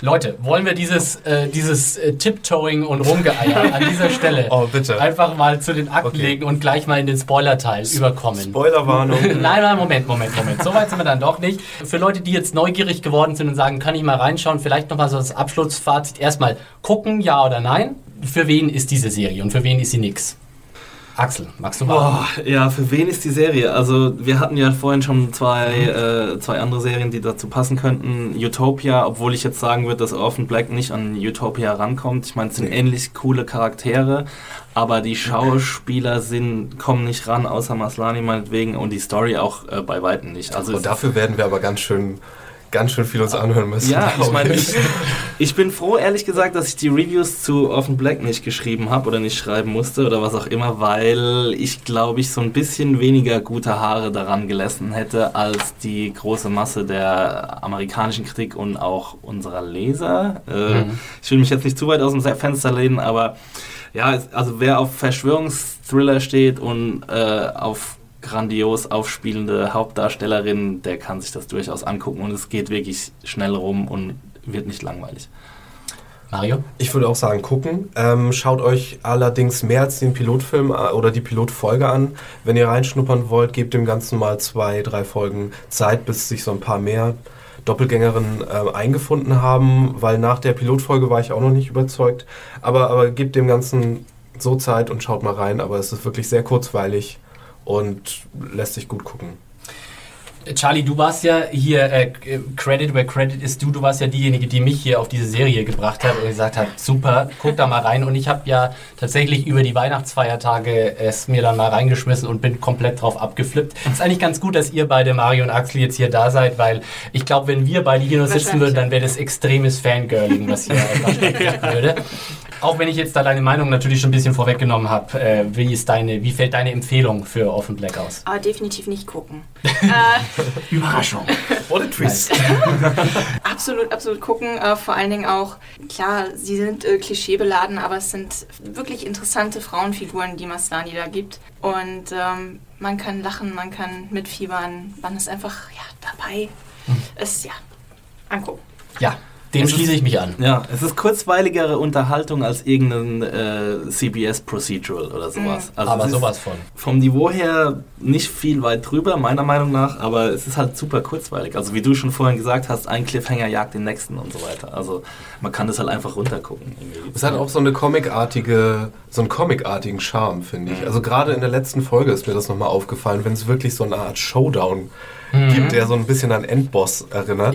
Leute, wollen wir dieses, äh, dieses äh, Tiptoeing und Rumgeeier [LAUGHS] an dieser Stelle oh, einfach mal zu den Akten okay. legen und gleich mal in den Spoiler-Teil überkommen? Spoilerwarnung. [LAUGHS] nein, nein, Moment, Moment, Moment. So weit sind wir dann doch nicht. Für Leute, die jetzt neugierig geworden sind und sagen, kann ich mal reinschauen, vielleicht nochmal so das Abschlussfazit. Erstmal gucken, ja oder nein. Für wen ist diese Serie und für wen ist sie nix? Axel, magst du mal? Oh, ja, für wen ist die Serie? Also wir hatten ja vorhin schon zwei, äh, zwei andere Serien, die dazu passen könnten. Utopia, obwohl ich jetzt sagen würde, dass Orphan Black nicht an Utopia rankommt. Ich meine, es sind nee. ähnlich coole Charaktere, aber die Schauspieler sind, kommen nicht ran, außer Maslani meinetwegen und die Story auch äh, bei Weitem nicht. Also und dafür werden wir aber ganz schön ganz schön viel uns anhören müssen. Ja, ich meine, ich, ich bin froh, ehrlich gesagt, dass ich die Reviews zu Orphan Black nicht geschrieben habe oder nicht schreiben musste oder was auch immer, weil ich, glaube ich, so ein bisschen weniger gute Haare daran gelassen hätte als die große Masse der amerikanischen Kritik und auch unserer Leser. Äh, Mhm. Ich will mich jetzt nicht zu weit aus dem Fenster lehnen, aber ja, also wer auf Verschwörungsthriller steht und äh, auf grandios aufspielende Hauptdarstellerin, der kann sich das durchaus angucken und es geht wirklich schnell rum und wird nicht langweilig. Mario? Ich würde auch sagen, gucken. Ähm, schaut euch allerdings mehr als den Pilotfilm äh, oder die Pilotfolge an. Wenn ihr reinschnuppern wollt, gebt dem Ganzen mal zwei, drei Folgen Zeit, bis sich so ein paar mehr Doppelgängerinnen äh, eingefunden haben, weil nach der Pilotfolge war ich auch noch nicht überzeugt. Aber, aber gebt dem Ganzen so Zeit und schaut mal rein. Aber es ist wirklich sehr kurzweilig und lässt sich gut gucken. Charlie, du warst ja hier, äh, Credit where Credit ist du, du warst ja diejenige, die mich hier auf diese Serie gebracht hat und gesagt hat, super, guck da mal rein. Und ich habe ja tatsächlich über die Weihnachtsfeiertage es mir dann mal reingeschmissen und bin komplett drauf abgeflippt. Ist eigentlich ganz gut, dass ihr beide, Mario und Axel, jetzt hier da seid, weil ich glaube, wenn wir beide hier nur sitzen würden, dann wäre das extremes Fangirling, was hier [LAUGHS] einfach stattfinden würde. Auch wenn ich jetzt da deine Meinung natürlich schon ein bisschen vorweggenommen habe, äh, wie, ist deine, wie fällt deine Empfehlung für Offen Black aus? Aber definitiv nicht gucken. [LAUGHS] äh, Überraschung. [LAUGHS] What a twist! [LAUGHS] absolut, absolut gucken. Äh, vor allen Dingen auch, klar, sie sind äh, klischeebeladen, aber es sind wirklich interessante Frauenfiguren, die Mastani da gibt. Und ähm, man kann lachen, man kann mitfiebern. Man ist einfach ja, dabei. Es, ja, angucken. Ja, dem Es ist- schließe ich mich an. Ja, es ist kurzweiligere Unterhaltung als irgendein äh, CBS Procedural oder sowas. Also Aber sowas von. Vom Niveau her nicht viel weit drüber, meiner Meinung nach, aber es ist halt super kurzweilig. Also wie du schon vorhin gesagt hast, ein Cliffhanger jagt den nächsten und so weiter. Also man kann das halt einfach runtergucken. irgendwie. Es hat auch so eine comicartige, so einen comicartigen Charme, finde ich. Also gerade in der letzten Folge ist mir das nochmal aufgefallen, wenn es wirklich so eine Art Showdown gibt, der so ein bisschen an Endboss erinnert.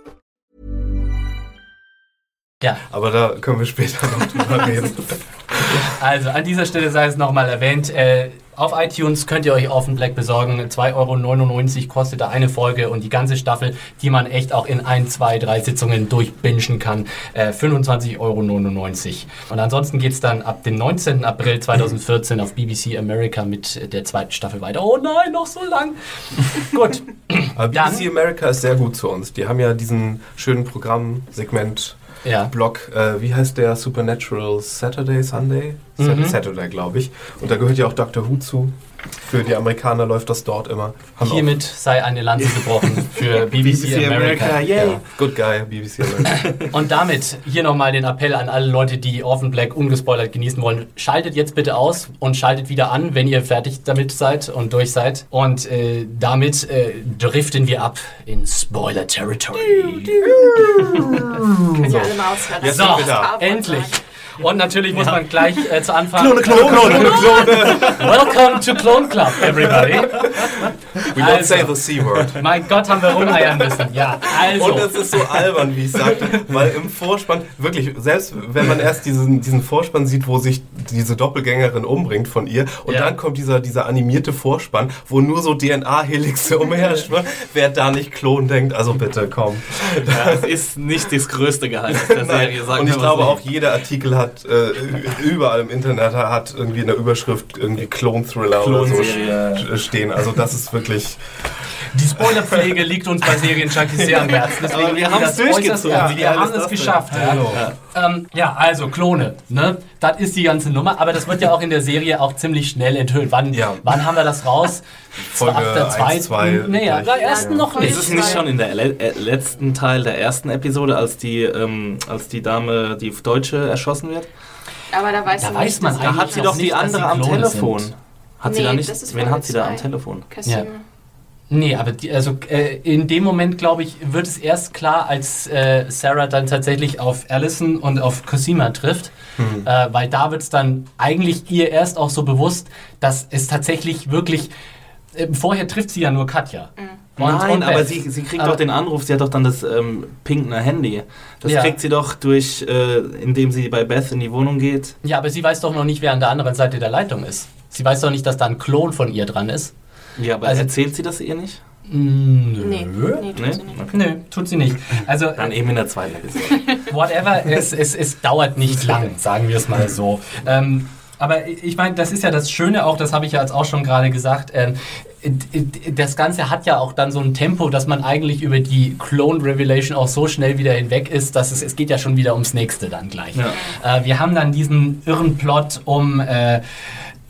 Ja, Aber da können wir später noch drüber [LAUGHS] reden. also an dieser Stelle sei es nochmal erwähnt. Äh, auf iTunes könnt ihr euch Offen Black besorgen. 2,99 Euro kostet da eine Folge und die ganze Staffel, die man echt auch in ein, zwei, drei Sitzungen durchbingen kann. Äh, 25,99 Euro. Und ansonsten geht es dann ab dem 19. April 2014 auf BBC America mit der zweiten Staffel weiter. Oh nein, noch so lang. [LAUGHS] Gut. Aber? BBC America ist sehr gut zu uns. Die haben ja diesen schönen Programmsegment. Ja. Block, äh, wie heißt der? Supernatural Saturday, Sunday? Mhm. Saturday, glaube ich. Und da gehört ja auch Doctor Who zu. Für die Amerikaner läuft das dort immer. Haben auch- Hiermit sei eine Lanze gebrochen für [LAUGHS] BBC, BBC America. America, yay. Ja, good guy, BBC America. [LAUGHS] Und damit hier nochmal den Appell an alle Leute, die Orphan Black ungespoilert genießen wollen. Schaltet jetzt bitte aus und schaltet wieder an, wenn ihr fertig damit seid und durch seid. Und äh, damit äh, driften wir ab in Spoiler Territory. [LAUGHS] Können ja alle mal aushalten. Jetzt So, sind wir da. endlich. Und natürlich muss man gleich äh, zu Anfang... Klone, Klone, Klone. Welcome to Clone Club, everybody. We don't Also. say the C-word. Mein Gott, haben wir rumeiern müssen. Ja, also... Und es ist so albern, wie ich sagte, weil im Vorspann, wirklich, selbst wenn man erst diesen, diesen Vorspann sieht, wo sich diese Doppelgängerin umbringt von ihr, und Ja. dann kommt dieser, dieser animierte Vorspann, wo nur so DNA-Helixe umherschwirren, wer da nicht Klon denkt, also bitte, komm. Das ist nicht das größte Geheimnis der [LAUGHS] Serie, sagen und ich glaube so. auch jeder Artikel hat, äh, überall im Internet hat irgendwie eine Überschrift, irgendwie Klon-Thriller oder so st- stehen. Also das ist wirklich, Die Spoilerpflege liegt uns bei Serien-Junkies sehr am Herzen. Deswegen Aber wir das äußerst durchgezogen. Wir haben es geschafft. Ja. Ähm, ja, also Klone. Ne? Das ist die ganze Nummer. Aber das wird ja auch in der Serie auch ziemlich schnell enthüllt. Wann, Ja. wann haben wir das raus? Folge Ab der 1, zweiten? 2 Nee, ja, gleich. der ersten noch nicht. Ist es nicht schon in der le äh, letzten Teil der ersten Episode, als die, ähm, als die Dame, die Deutsche, erschossen wird? Aber da weiß Da man weiß nicht, man Da hat sie doch die andere sie am Telefon. sind. Hat sie Nee, da nicht? Wen hat sie da am. Telefon? Cassime. Nee, aber die, also äh, in dem Moment, glaube ich, wird es erst klar, als äh, Sarah dann tatsächlich auf Allison und auf Cosima trifft. Hm. Äh, weil da wird es dann eigentlich ihr erst auch so bewusst, dass es tatsächlich wirklich. Äh, vorher trifft sie ja nur Katja. Und- Nein, und aber sie, sie kriegt Aber- doch den Anruf, sie hat doch dann das ähm, pinkne Handy. Das Ja. kriegt sie doch durch, äh, indem sie bei Beth in die Wohnung geht. Ja, aber sie weiß doch noch nicht, wer an der anderen Seite der Leitung ist. Sie weiß doch nicht, dass da ein Klon von ihr dran ist. Ja, aber Also- erzählt sie das ihr nicht? Nö. Nee, nee, tut Nee? sie nicht. Okay. Nö, tut sie nicht. Also, Dann eben in der zweiten Episode. [LAUGHS] whatever, es, es, es dauert nicht lang, sagen wir es mal so. Ähm, aber ich meine, das ist ja das Schöne auch, das habe ich ja jetzt auch schon gerade gesagt, ähm, das Ganze hat ja auch dann so ein Tempo, dass man eigentlich über die Clone Revelation auch so schnell wieder hinweg ist, dass es, es geht ja schon wieder ums nächste dann gleich. Äh, wir haben dann diesen irren Plot um... Äh,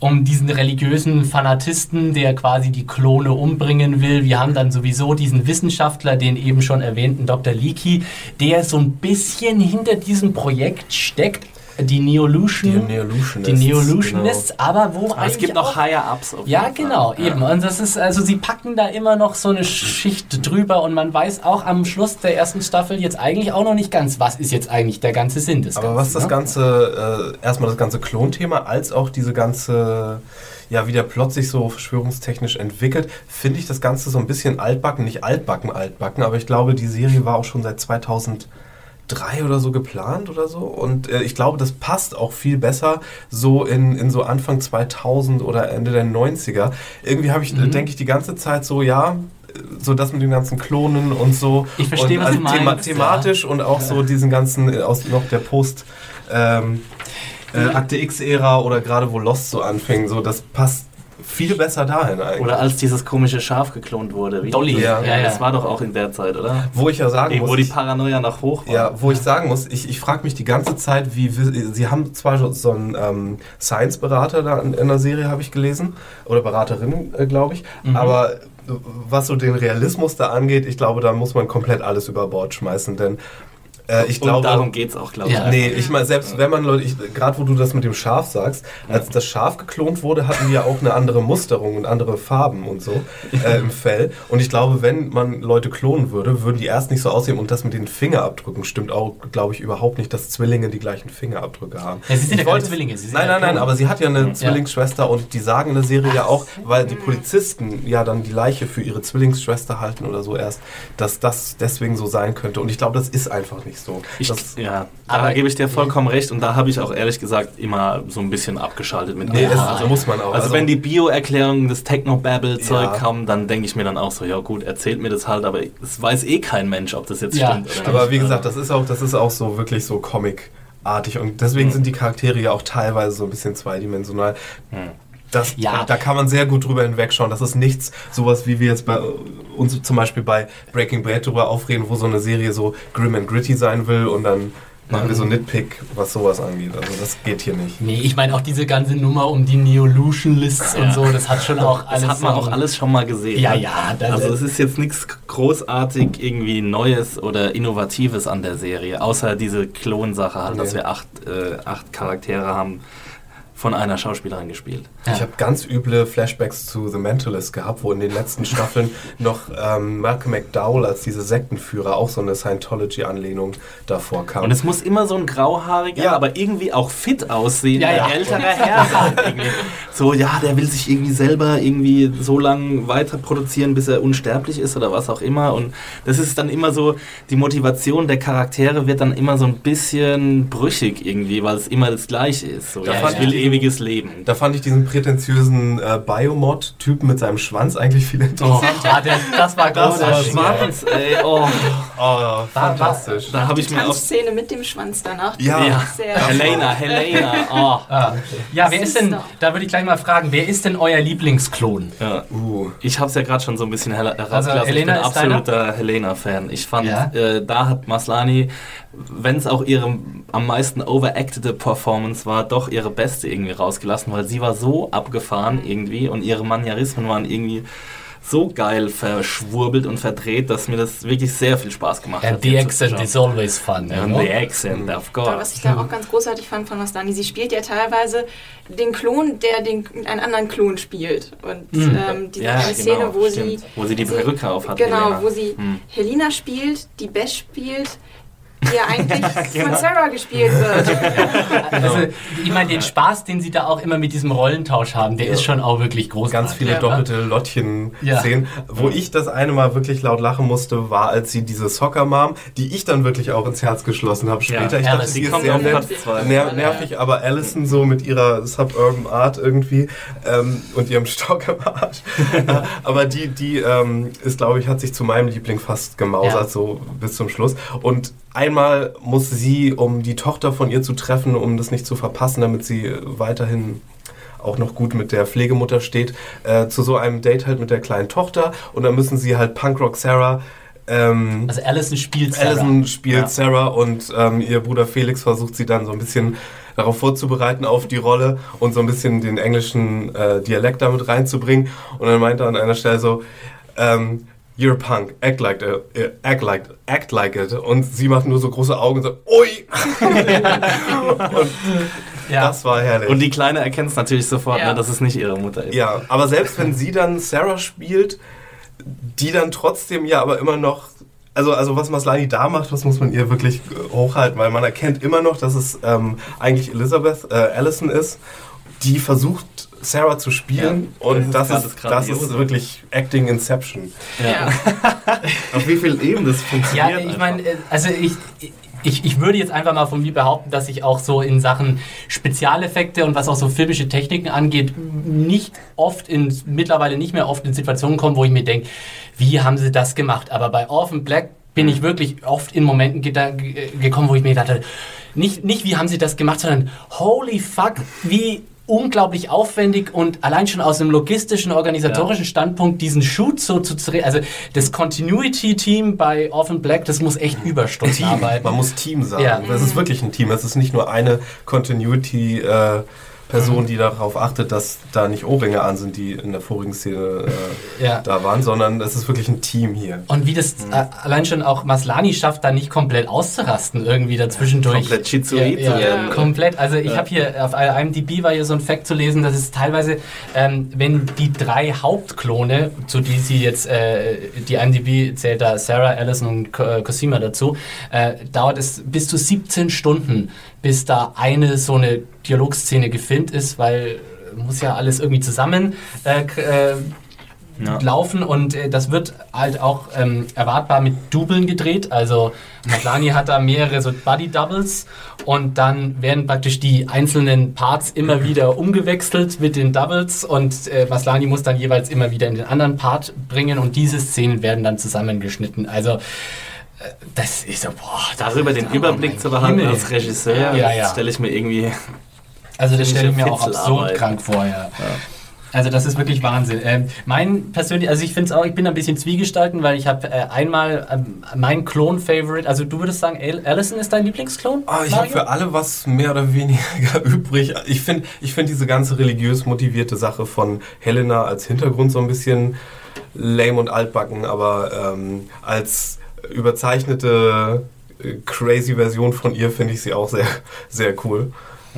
um diesen religiösen Fanatisten, der quasi die Klone umbringen will. Wir haben dann sowieso diesen Wissenschaftler, den eben schon erwähnten Dr. Leakey, der so ein bisschen hinter diesem Projekt steckt. Die Neolution. Die Neolutionists, Die Neolutionists, aber wo Aber es gibt noch auch Higher-Ups. auf ja, genau, Ja. eben. Und das ist, also sie packen da immer noch so eine Schicht drüber und man weiß auch am Schluss der ersten Staffel jetzt eigentlich auch noch nicht ganz, was ist jetzt eigentlich der ganze Sinn des Aber Ganzen. was das ne? Ganze, äh, erstmal das ganze Klonthema, als auch diese ganze, ja, wie der Plot sich so verschwörungstechnisch entwickelt, finde ich das Ganze so ein bisschen altbacken, nicht altbacken, altbacken, aber ich glaube, die Serie war auch schon seit 2003 oder so geplant oder so und äh, ich glaube, das passt auch viel besser so in, in so Anfang 2000 oder Ende der 90er. Irgendwie habe ich, Mhm. denke ich die ganze Zeit so, ja, so das mit den ganzen Klonen und so. Ich verstehe, und was du Thema, meinst, ja. Thematisch und auch so diesen ganzen, äh, aus noch der Post, ähm, äh, Akte X-Ära oder gerade wo Lost so anfing, so das passt viel besser dahin eigentlich. Oder als dieses komische Schaf geklont wurde. Wie Dolly, Ja. ja, ja. Das war doch auch in der Zeit, oder? wo ich ja sagen Wo muss, die ich, Paranoia nach hoch war. ja, wo ich sagen muss, ich, ich frage mich die ganze Zeit, wie wi- sie haben zwar so- so einen ähm, Science-Berater da in, in der Serie, habe ich gelesen, oder Beraterin, äh, glaube ich, Mhm. aber äh, was so den Realismus da angeht, ich glaube, da muss man komplett alles über Bord schmeißen, denn äh, ich Und glaube, darum geht es auch, glaube ich. Ja. Nee, ich meine, selbst wenn man Leute, gerade wo du das mit dem Schaf sagst, als das Schaf geklont wurde, hatten wir auch eine andere Musterung und andere Farben und so äh, im Fell. Und ich glaube, wenn man Leute klonen würde, würden die erst nicht so aussehen. Und das mit den Fingerabdrücken stimmt auch, glaube ich, überhaupt nicht, dass Zwillinge die gleichen Fingerabdrücke haben. Ja, sie sind Ich ja keine Zwillinge, sie sind Nein, ja nein, nein, aber sie hat ja eine Zwillingsschwester und die sagen in der Serie ja auch, weil die Polizisten ja dann die Leiche für ihre Zwillingsschwester halten oder so erst, dass das deswegen so sein könnte. Und ich glaube, das ist einfach nicht so. Ich, das, ja, Aber- da gebe ich dir vollkommen recht und da habe ich auch ehrlich gesagt immer so ein bisschen abgeschaltet mit nee, es, also muss man auch. Also, wenn die Bio-Erklärungen des Techno-Babble-Zeug Ja. kommen, dann denke ich mir dann auch so, ja gut, erzählt mir das halt, aber es weiß eh kein Mensch, ob das jetzt Ja, stimmt oder stimmt. nicht. Aber wie gesagt, das ist auch, das ist auch so wirklich so Comic-artig und deswegen sind die Charaktere ja auch teilweise so ein bisschen zweidimensional. Das, Ja. Da kann man sehr gut drüber hinwegschauen. Das ist nichts, sowas wie wir jetzt bei uns zum Beispiel bei Breaking Bad drüber aufreden, wo so eine Serie so grim and gritty sein will und dann machen wir so Nitpick, was sowas angeht. Also das geht hier nicht. Nee, ich meine auch diese ganze Nummer um die Neolution-Lists und so, das hat schon auch alles. Das hat man auch alles schon mal gesehen. Ja, ne? ja, das- also es ist jetzt nichts großartig irgendwie Neues oder Innovatives an der Serie, außer diese Klonsache halt, dass Nee. wir acht, äh, acht Charaktere haben von einer Schauspielerin gespielt. Ich habe ganz üble Flashbacks zu The Mentalist gehabt, wo in den letzten Staffeln [LAUGHS] noch ähm, Malcolm McDowell als diese Sektenführer auch so eine Scientology-Anlehnung davor kam. Und es muss immer so ein grauhaariger, Ja. aber irgendwie auch fit aussehender, Ja, ja. älterer Herr sein. So, ja, der will sich irgendwie selber irgendwie so lange weiter produzieren, bis er unsterblich ist oder was auch immer. Und das ist dann immer so, die Motivation der Charaktere wird dann immer so ein bisschen brüchig irgendwie, weil es immer das Gleiche ist. So, ja, ich will ich- ewiges Leben. Da fand ich diesen prätentiösen äh, Biomod-Typen mit seinem Schwanz eigentlich viel Oh, interessanter. ja, der, das war Das war großartig. Schwanz. ey, oh, Oh, fantastisch. da habe ich mir auch... Tanzszene mit dem Schwanz danach. Ja. Ja, Sehr Helena, Helena, oh. Ah. Ja, wer ist denn, da würde ich gleich mal fragen, wer ist denn euer Lieblingsklon? Ja. Uh. Ich habe es ja gerade schon so ein bisschen herausgelassen. Also, Helena ich bin absoluter Helena-Fan. Ich fand, Ja. äh, da hat Maslani, wenn es auch ihre am meisten overactede Performance war, doch ihre beste irgendwie rausgelassen, weil sie war so abgefahren irgendwie und ihre Manierismen waren irgendwie so geil verschwurbelt und verdreht, dass mir das wirklich sehr viel Spaß gemacht And hat. the hier accent is always fun. you And know? the accent, of course. was ich da auch ganz großartig fand von Mastani, sie spielt ja teilweise den Klon, der den, einen anderen Klon spielt. Und ähm, diese Ja, eine Szene, genau, wo stimmt. sie... Wo sie die Perücke auf hat, Genau, Helena. wo sie Hm. Helena spielt, die Bess spielt, die ja eigentlich [LAUGHS] genau. von Sarah gespielt wird. [LAUGHS] Also, ich meine, den Spaß, den sie da auch immer mit diesem Rollentausch haben, der ist schon auch wirklich großartig. Ganz viele Ja. doppelte Lottchen Ja. sehen. Wo ich das eine Mal wirklich laut lachen musste, war, als sie diese Soccer Mom, die ich dann wirklich auch ins Herz geschlossen habe später. ich Ja, dachte, sie die ist sehr auf nett, Platz zwei. ner nervig, aber Allison so mit ihrer Suburban Art irgendwie ähm, und ihrem [LAUGHS] Stock im Arsch. aber die, die ähm, ist, glaube ich, hat sich zu meinem Liebling fast gemausert, Ja. so bis zum Schluss. Und einmal muss sie, um die Tochter von ihr zu treffen, um das nicht zu verpassen, damit sie weiterhin auch noch gut mit der Pflegemutter steht, äh, zu so einem Date halt mit der kleinen Tochter und dann müssen sie halt Punkrock Sarah ähm, Also Allison spielt Sarah. Alison spielt Ja. Sarah und ähm, ihr Bruder Felix versucht sie dann so ein bisschen darauf vorzubereiten auf die Rolle und so ein bisschen den englischen äh, Dialekt damit reinzubringen. Und dann meint er an einer Stelle so, ähm, You're a punk, act like, it, act like, act like it. Und sie macht nur so große Augen und so, ui! [LAUGHS] und Ja. das war herrlich. Und die Kleine erkennt es natürlich sofort, Ja. ne, dass es nicht ihre Mutter ist. Ja, aber selbst wenn sie dann Sarah spielt, die dann trotzdem ja aber immer noch. Also, also was Maslani da macht, das muss man ihr wirklich äh, hochhalten, weil man erkennt immer noch, dass es ähm, eigentlich Elizabeth äh, Allison ist, die versucht Sarah zu spielen Ja, und das das ist ist, das ist wirklich Acting Inception. ja. [LAUGHS] Auf wie viel Ebenen das Ja, funktioniert. ich einfach. meine, äh, also ich, ich, ich würde jetzt einfach mal von mir behaupten, dass ich auch so in Sachen Spezialeffekte und was auch so filmische Techniken angeht, nicht oft in, mittlerweile nicht mehr oft in Situationen komme, wo ich mir denke, wie haben sie das gemacht? Aber bei Orphan Black bin ich wirklich oft in Momenten gekommen, wo ich mir dachte, nicht, nicht wie haben sie das gemacht, sondern holy fuck, wie unglaublich aufwendig und allein schon aus einem logistischen, organisatorischen Standpunkt diesen Shoot so zu drehen. Also das Continuity-Team bei Orphan Black, das muss echt Überstunden Team. arbeiten. Man muss Team sagen. Ja. Das ist wirklich ein Team. Es ist nicht nur eine Continuity äh, Person, die darauf achtet, dass da nicht Ohrringe an sind, die in der vorigen Szene äh, Ja. da waren, sondern es ist wirklich ein Team hier. Und wie das äh, allein schon auch Maslani schafft, da nicht komplett auszurasten, irgendwie dazwischendurch. Komplett schizoid ja, zu ja, werden. Komplett. Also ich habe hier auf IMDb war hier so ein Fact zu lesen, dass es teilweise, ähm, wenn die drei Hauptklone, zu die sie jetzt, äh, die IMDb zählt da Sarah, Allison und äh, Cosima dazu, äh, dauert es bis zu 17 Stunden, bis da eine so eine Dialogszene gefilmt ist, weil muss ja alles irgendwie zusammen äh, äh, Ja. laufen und äh, das wird halt auch ähm, erwartbar mit Dubeln gedreht. Also Matlani hat da mehrere so Body Doubles und dann werden praktisch die einzelnen Parts immer wieder umgewechselt mit den Doubles und äh, Maslani muss dann jeweils immer wieder in den anderen Part bringen und diese Szenen werden dann zusammengeschnitten. Also äh, das ist so, boah, Darüber den Oh Überblick zu behalten Himmel. als Regisseur, Ja, ja. stelle ich mir irgendwie. Also das stelle ich mir auch absurd krank vor, ja. Also das ist wirklich Wahnsinn. Ähm, mein persönlich, also ich finde es auch, ich bin ein bisschen zwiegestalten, weil ich habe äh, einmal ähm, mein Klon-Favorite, also du würdest sagen, Al Allison ist dein Lieblingsklon? Ah, ich habe für alle was mehr oder weniger [LAUGHS] übrig. Ich finde ich find diese ganze religiös motivierte Sache von Helena als Hintergrund so ein bisschen lame und altbacken, aber ähm, als überzeichnete äh, crazy Version von ihr finde ich sie auch sehr, sehr cool.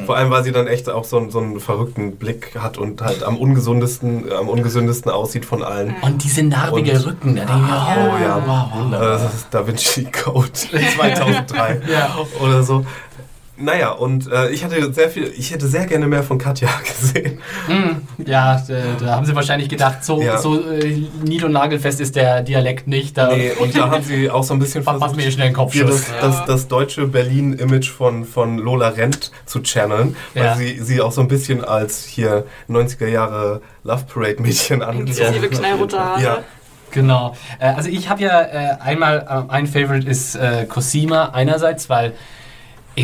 Vor allem, weil sie dann echt auch so, einen- so einen verrückten Blick hat und halt am ungesundesten, am ungesündesten aussieht von allen. Und diese narbige Und- Rücken, da denke ich mir, Oh ja, wow, wow. Äh, das ist Da Vinci Code [LAUGHS] 2003 Ja. oder so. Naja, und äh, ich hatte sehr viel, ich hätte sehr gerne mehr von Katja [LAUGHS] gesehen. Hm, ja, da, da haben sie wahrscheinlich gedacht, so, Ja. so äh, nied- und nagelfest ist der Dialekt nicht. Da Nee, und da haben sie auch so ein bisschen [LAUGHS] verpassen wir hier schnell einen hier Kopfschuss. das, das, das deutsche Berlin-Image von, von Lola Rent zu channeln, weil Ja. sie, sie auch so ein bisschen als hier 90er Jahre Love Parade-Mädchen angezogen Inklusive knallrote Haare. Ja. Genau. Äh, also ich habe ja äh, einmal, äh, ein Favorite ist äh, Cosima einerseits, weil,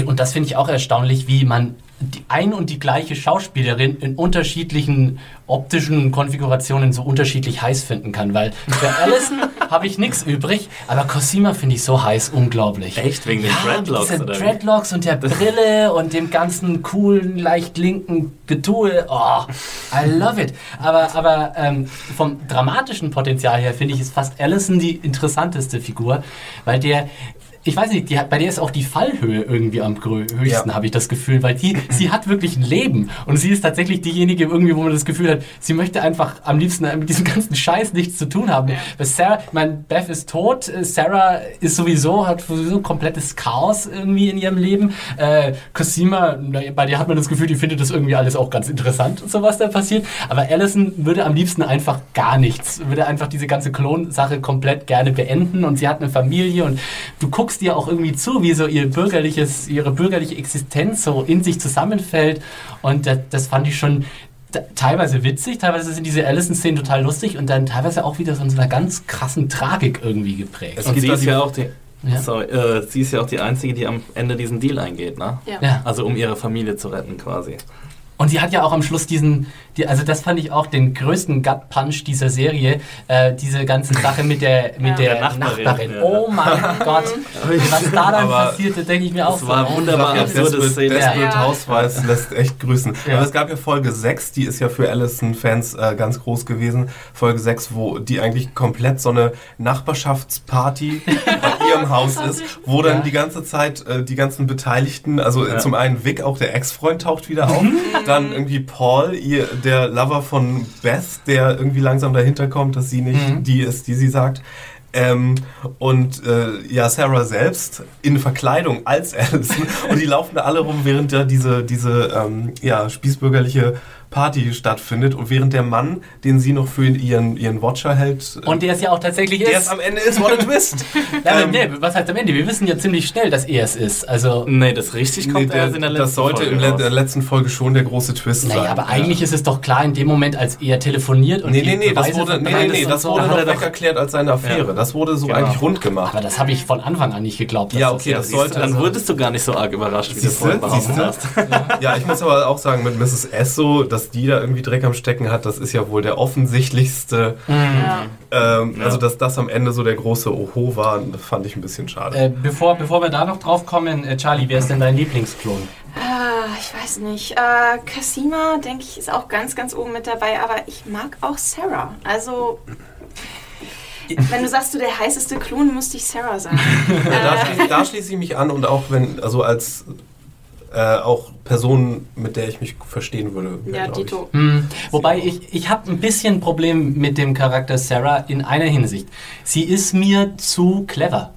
und das finde ich auch erstaunlich, wie man die ein und die gleiche Schauspielerin in unterschiedlichen optischen Konfigurationen so unterschiedlich heiß finden kann. Weil für [LAUGHS] Allison habe ich nichts übrig, aber Cosima finde ich so heiß, unglaublich. Echt? Wegen den Dreadlocks, Diese oder? Dreadlocks und der [LAUGHS] Brille und dem ganzen coolen, leicht linken Getue. Oh, I love it. Aber, aber ähm, vom dramatischen Potenzial her finde ich, ist fast Allison die interessanteste Figur, weil der ich weiß nicht, die hat, bei der ist auch die Fallhöhe irgendwie am höchsten, Ja. habe ich das Gefühl, weil die, sie hat wirklich ein Leben und sie ist tatsächlich diejenige irgendwie, wo man das Gefühl hat, sie möchte einfach am liebsten mit diesem ganzen Scheiß nichts zu tun haben. Weil Sarah, ich meine, Beth ist tot, äh, Sarah ist sowieso, hat sowieso komplettes Chaos irgendwie in ihrem Leben. Äh, Cosima, bei der hat man das Gefühl, die findet das irgendwie alles auch ganz interessant, so was da passiert. Aber Allison würde am liebsten einfach gar nichts, würde einfach diese ganze Klonsache komplett gerne beenden und sie hat eine Familie und du guckst dir auch irgendwie zu, wie so ihr bürgerliches, ihre bürgerliche Existenz so in sich zusammenfällt und das, das fand ich schon teilweise witzig, teilweise sind diese Allison-Szenen total lustig und dann teilweise auch wieder so in so einer ganz krassen Tragik irgendwie geprägt. Es Und sie ist ja auch die. Ja. Sorry, äh, sie ist ja auch die Einzige, die am Ende diesen Deal eingeht, ne? Ja. Ja. Also um ihre Familie zu retten quasi. Und sie hat ja auch am Schluss diesen, die, also das fand ich auch den größten Gut-Punch dieser Serie, äh, diese ganze Sache mit der, mit Ja. der, Der Nachbarin. Nachbarin, ja. Oh mein [LAUGHS] Gott. Was da dann Aber passierte, denke ich mir auch Das war so. wunderbar Ja, absurde Szene. Desperate Ja. Housewives lässt echt grüßen. Ja. Aber es gab ja Folge 6, die ist ja für Allison-Fans äh, ganz groß gewesen. Folge 6, wo die eigentlich komplett so eine Nachbarschaftsparty [LAUGHS] bei ihrem Haus ist, wo dann Ja. die ganze Zeit äh, die ganzen Beteiligten, also äh, Ja. zum einen Vic, auch der Ex-Freund, taucht wieder auf. [LAUGHS] dann irgendwie Paul, ihr, der Lover von Beth, der irgendwie langsam dahinter kommt, dass sie nicht Mhm. die ist, die sie sagt. Ähm, und äh, ja, Sarah selbst in Verkleidung als Alison. [LAUGHS] und die laufen da alle rum, während da diese, diese ähm, ja, spießbürgerliche Party stattfindet. Und während der Mann, den sie noch für ihren, ihren Watcher hält, Und der es ja auch tatsächlich der ist. es am Ende ist, what a twist! [LAUGHS] ja, aber Ähm, nee, was heißt am Ende? Wir wissen ja ziemlich schnell, dass er es ist. Also, Nee, das richtig nee, kommt der, erst in der letzten das sollte Folge in der letzten Folge schon der große Twist sein. naja, aber Ja. eigentlich ist es doch klar in dem Moment, als er telefoniert und Nee, die nee, nee, das wurde, nee, nee, nee, das so. wurde noch er weg erklärt als seine Affäre. Ja. Das wurde so Genau. eigentlich rund gemacht. Aber das habe ich von Anfang an nicht geglaubt. dass Ja, das okay, so das ist. sollte- Dann wurdest du gar nicht so arg überrascht, wie du vorhin behauptet hast. Ja, ich muss aber auch sagen, mit Mrs. Esso, dass die da irgendwie Dreck am Stecken hat, das ist ja wohl der offensichtlichste. Ja. Ähm, Ja. Also, dass das am Ende so der große Oho war, das fand ich ein bisschen schade. Äh, bevor, bevor wir da noch drauf kommen, äh, Charlie, wer ist denn dein Lieblingsklon? Ah, ich weiß nicht. Äh, Cassima, denke ich, ist auch ganz, ganz oben mit dabei, aber ich mag auch Sarah. Also, wenn du sagst, du der heißeste Klon, müsste ich Sarah sagen. [LAUGHS] Ja, da, schließe, da schließe ich mich an und auch wenn, also als äh, auch Person, mit der ich mich verstehen würde. ja, glaub ich. Dito. Hm, wobei ich, ich habe ein bisschen Problem mit dem Charakter Sarah in einer Hinsicht. Sie ist mir zu clever.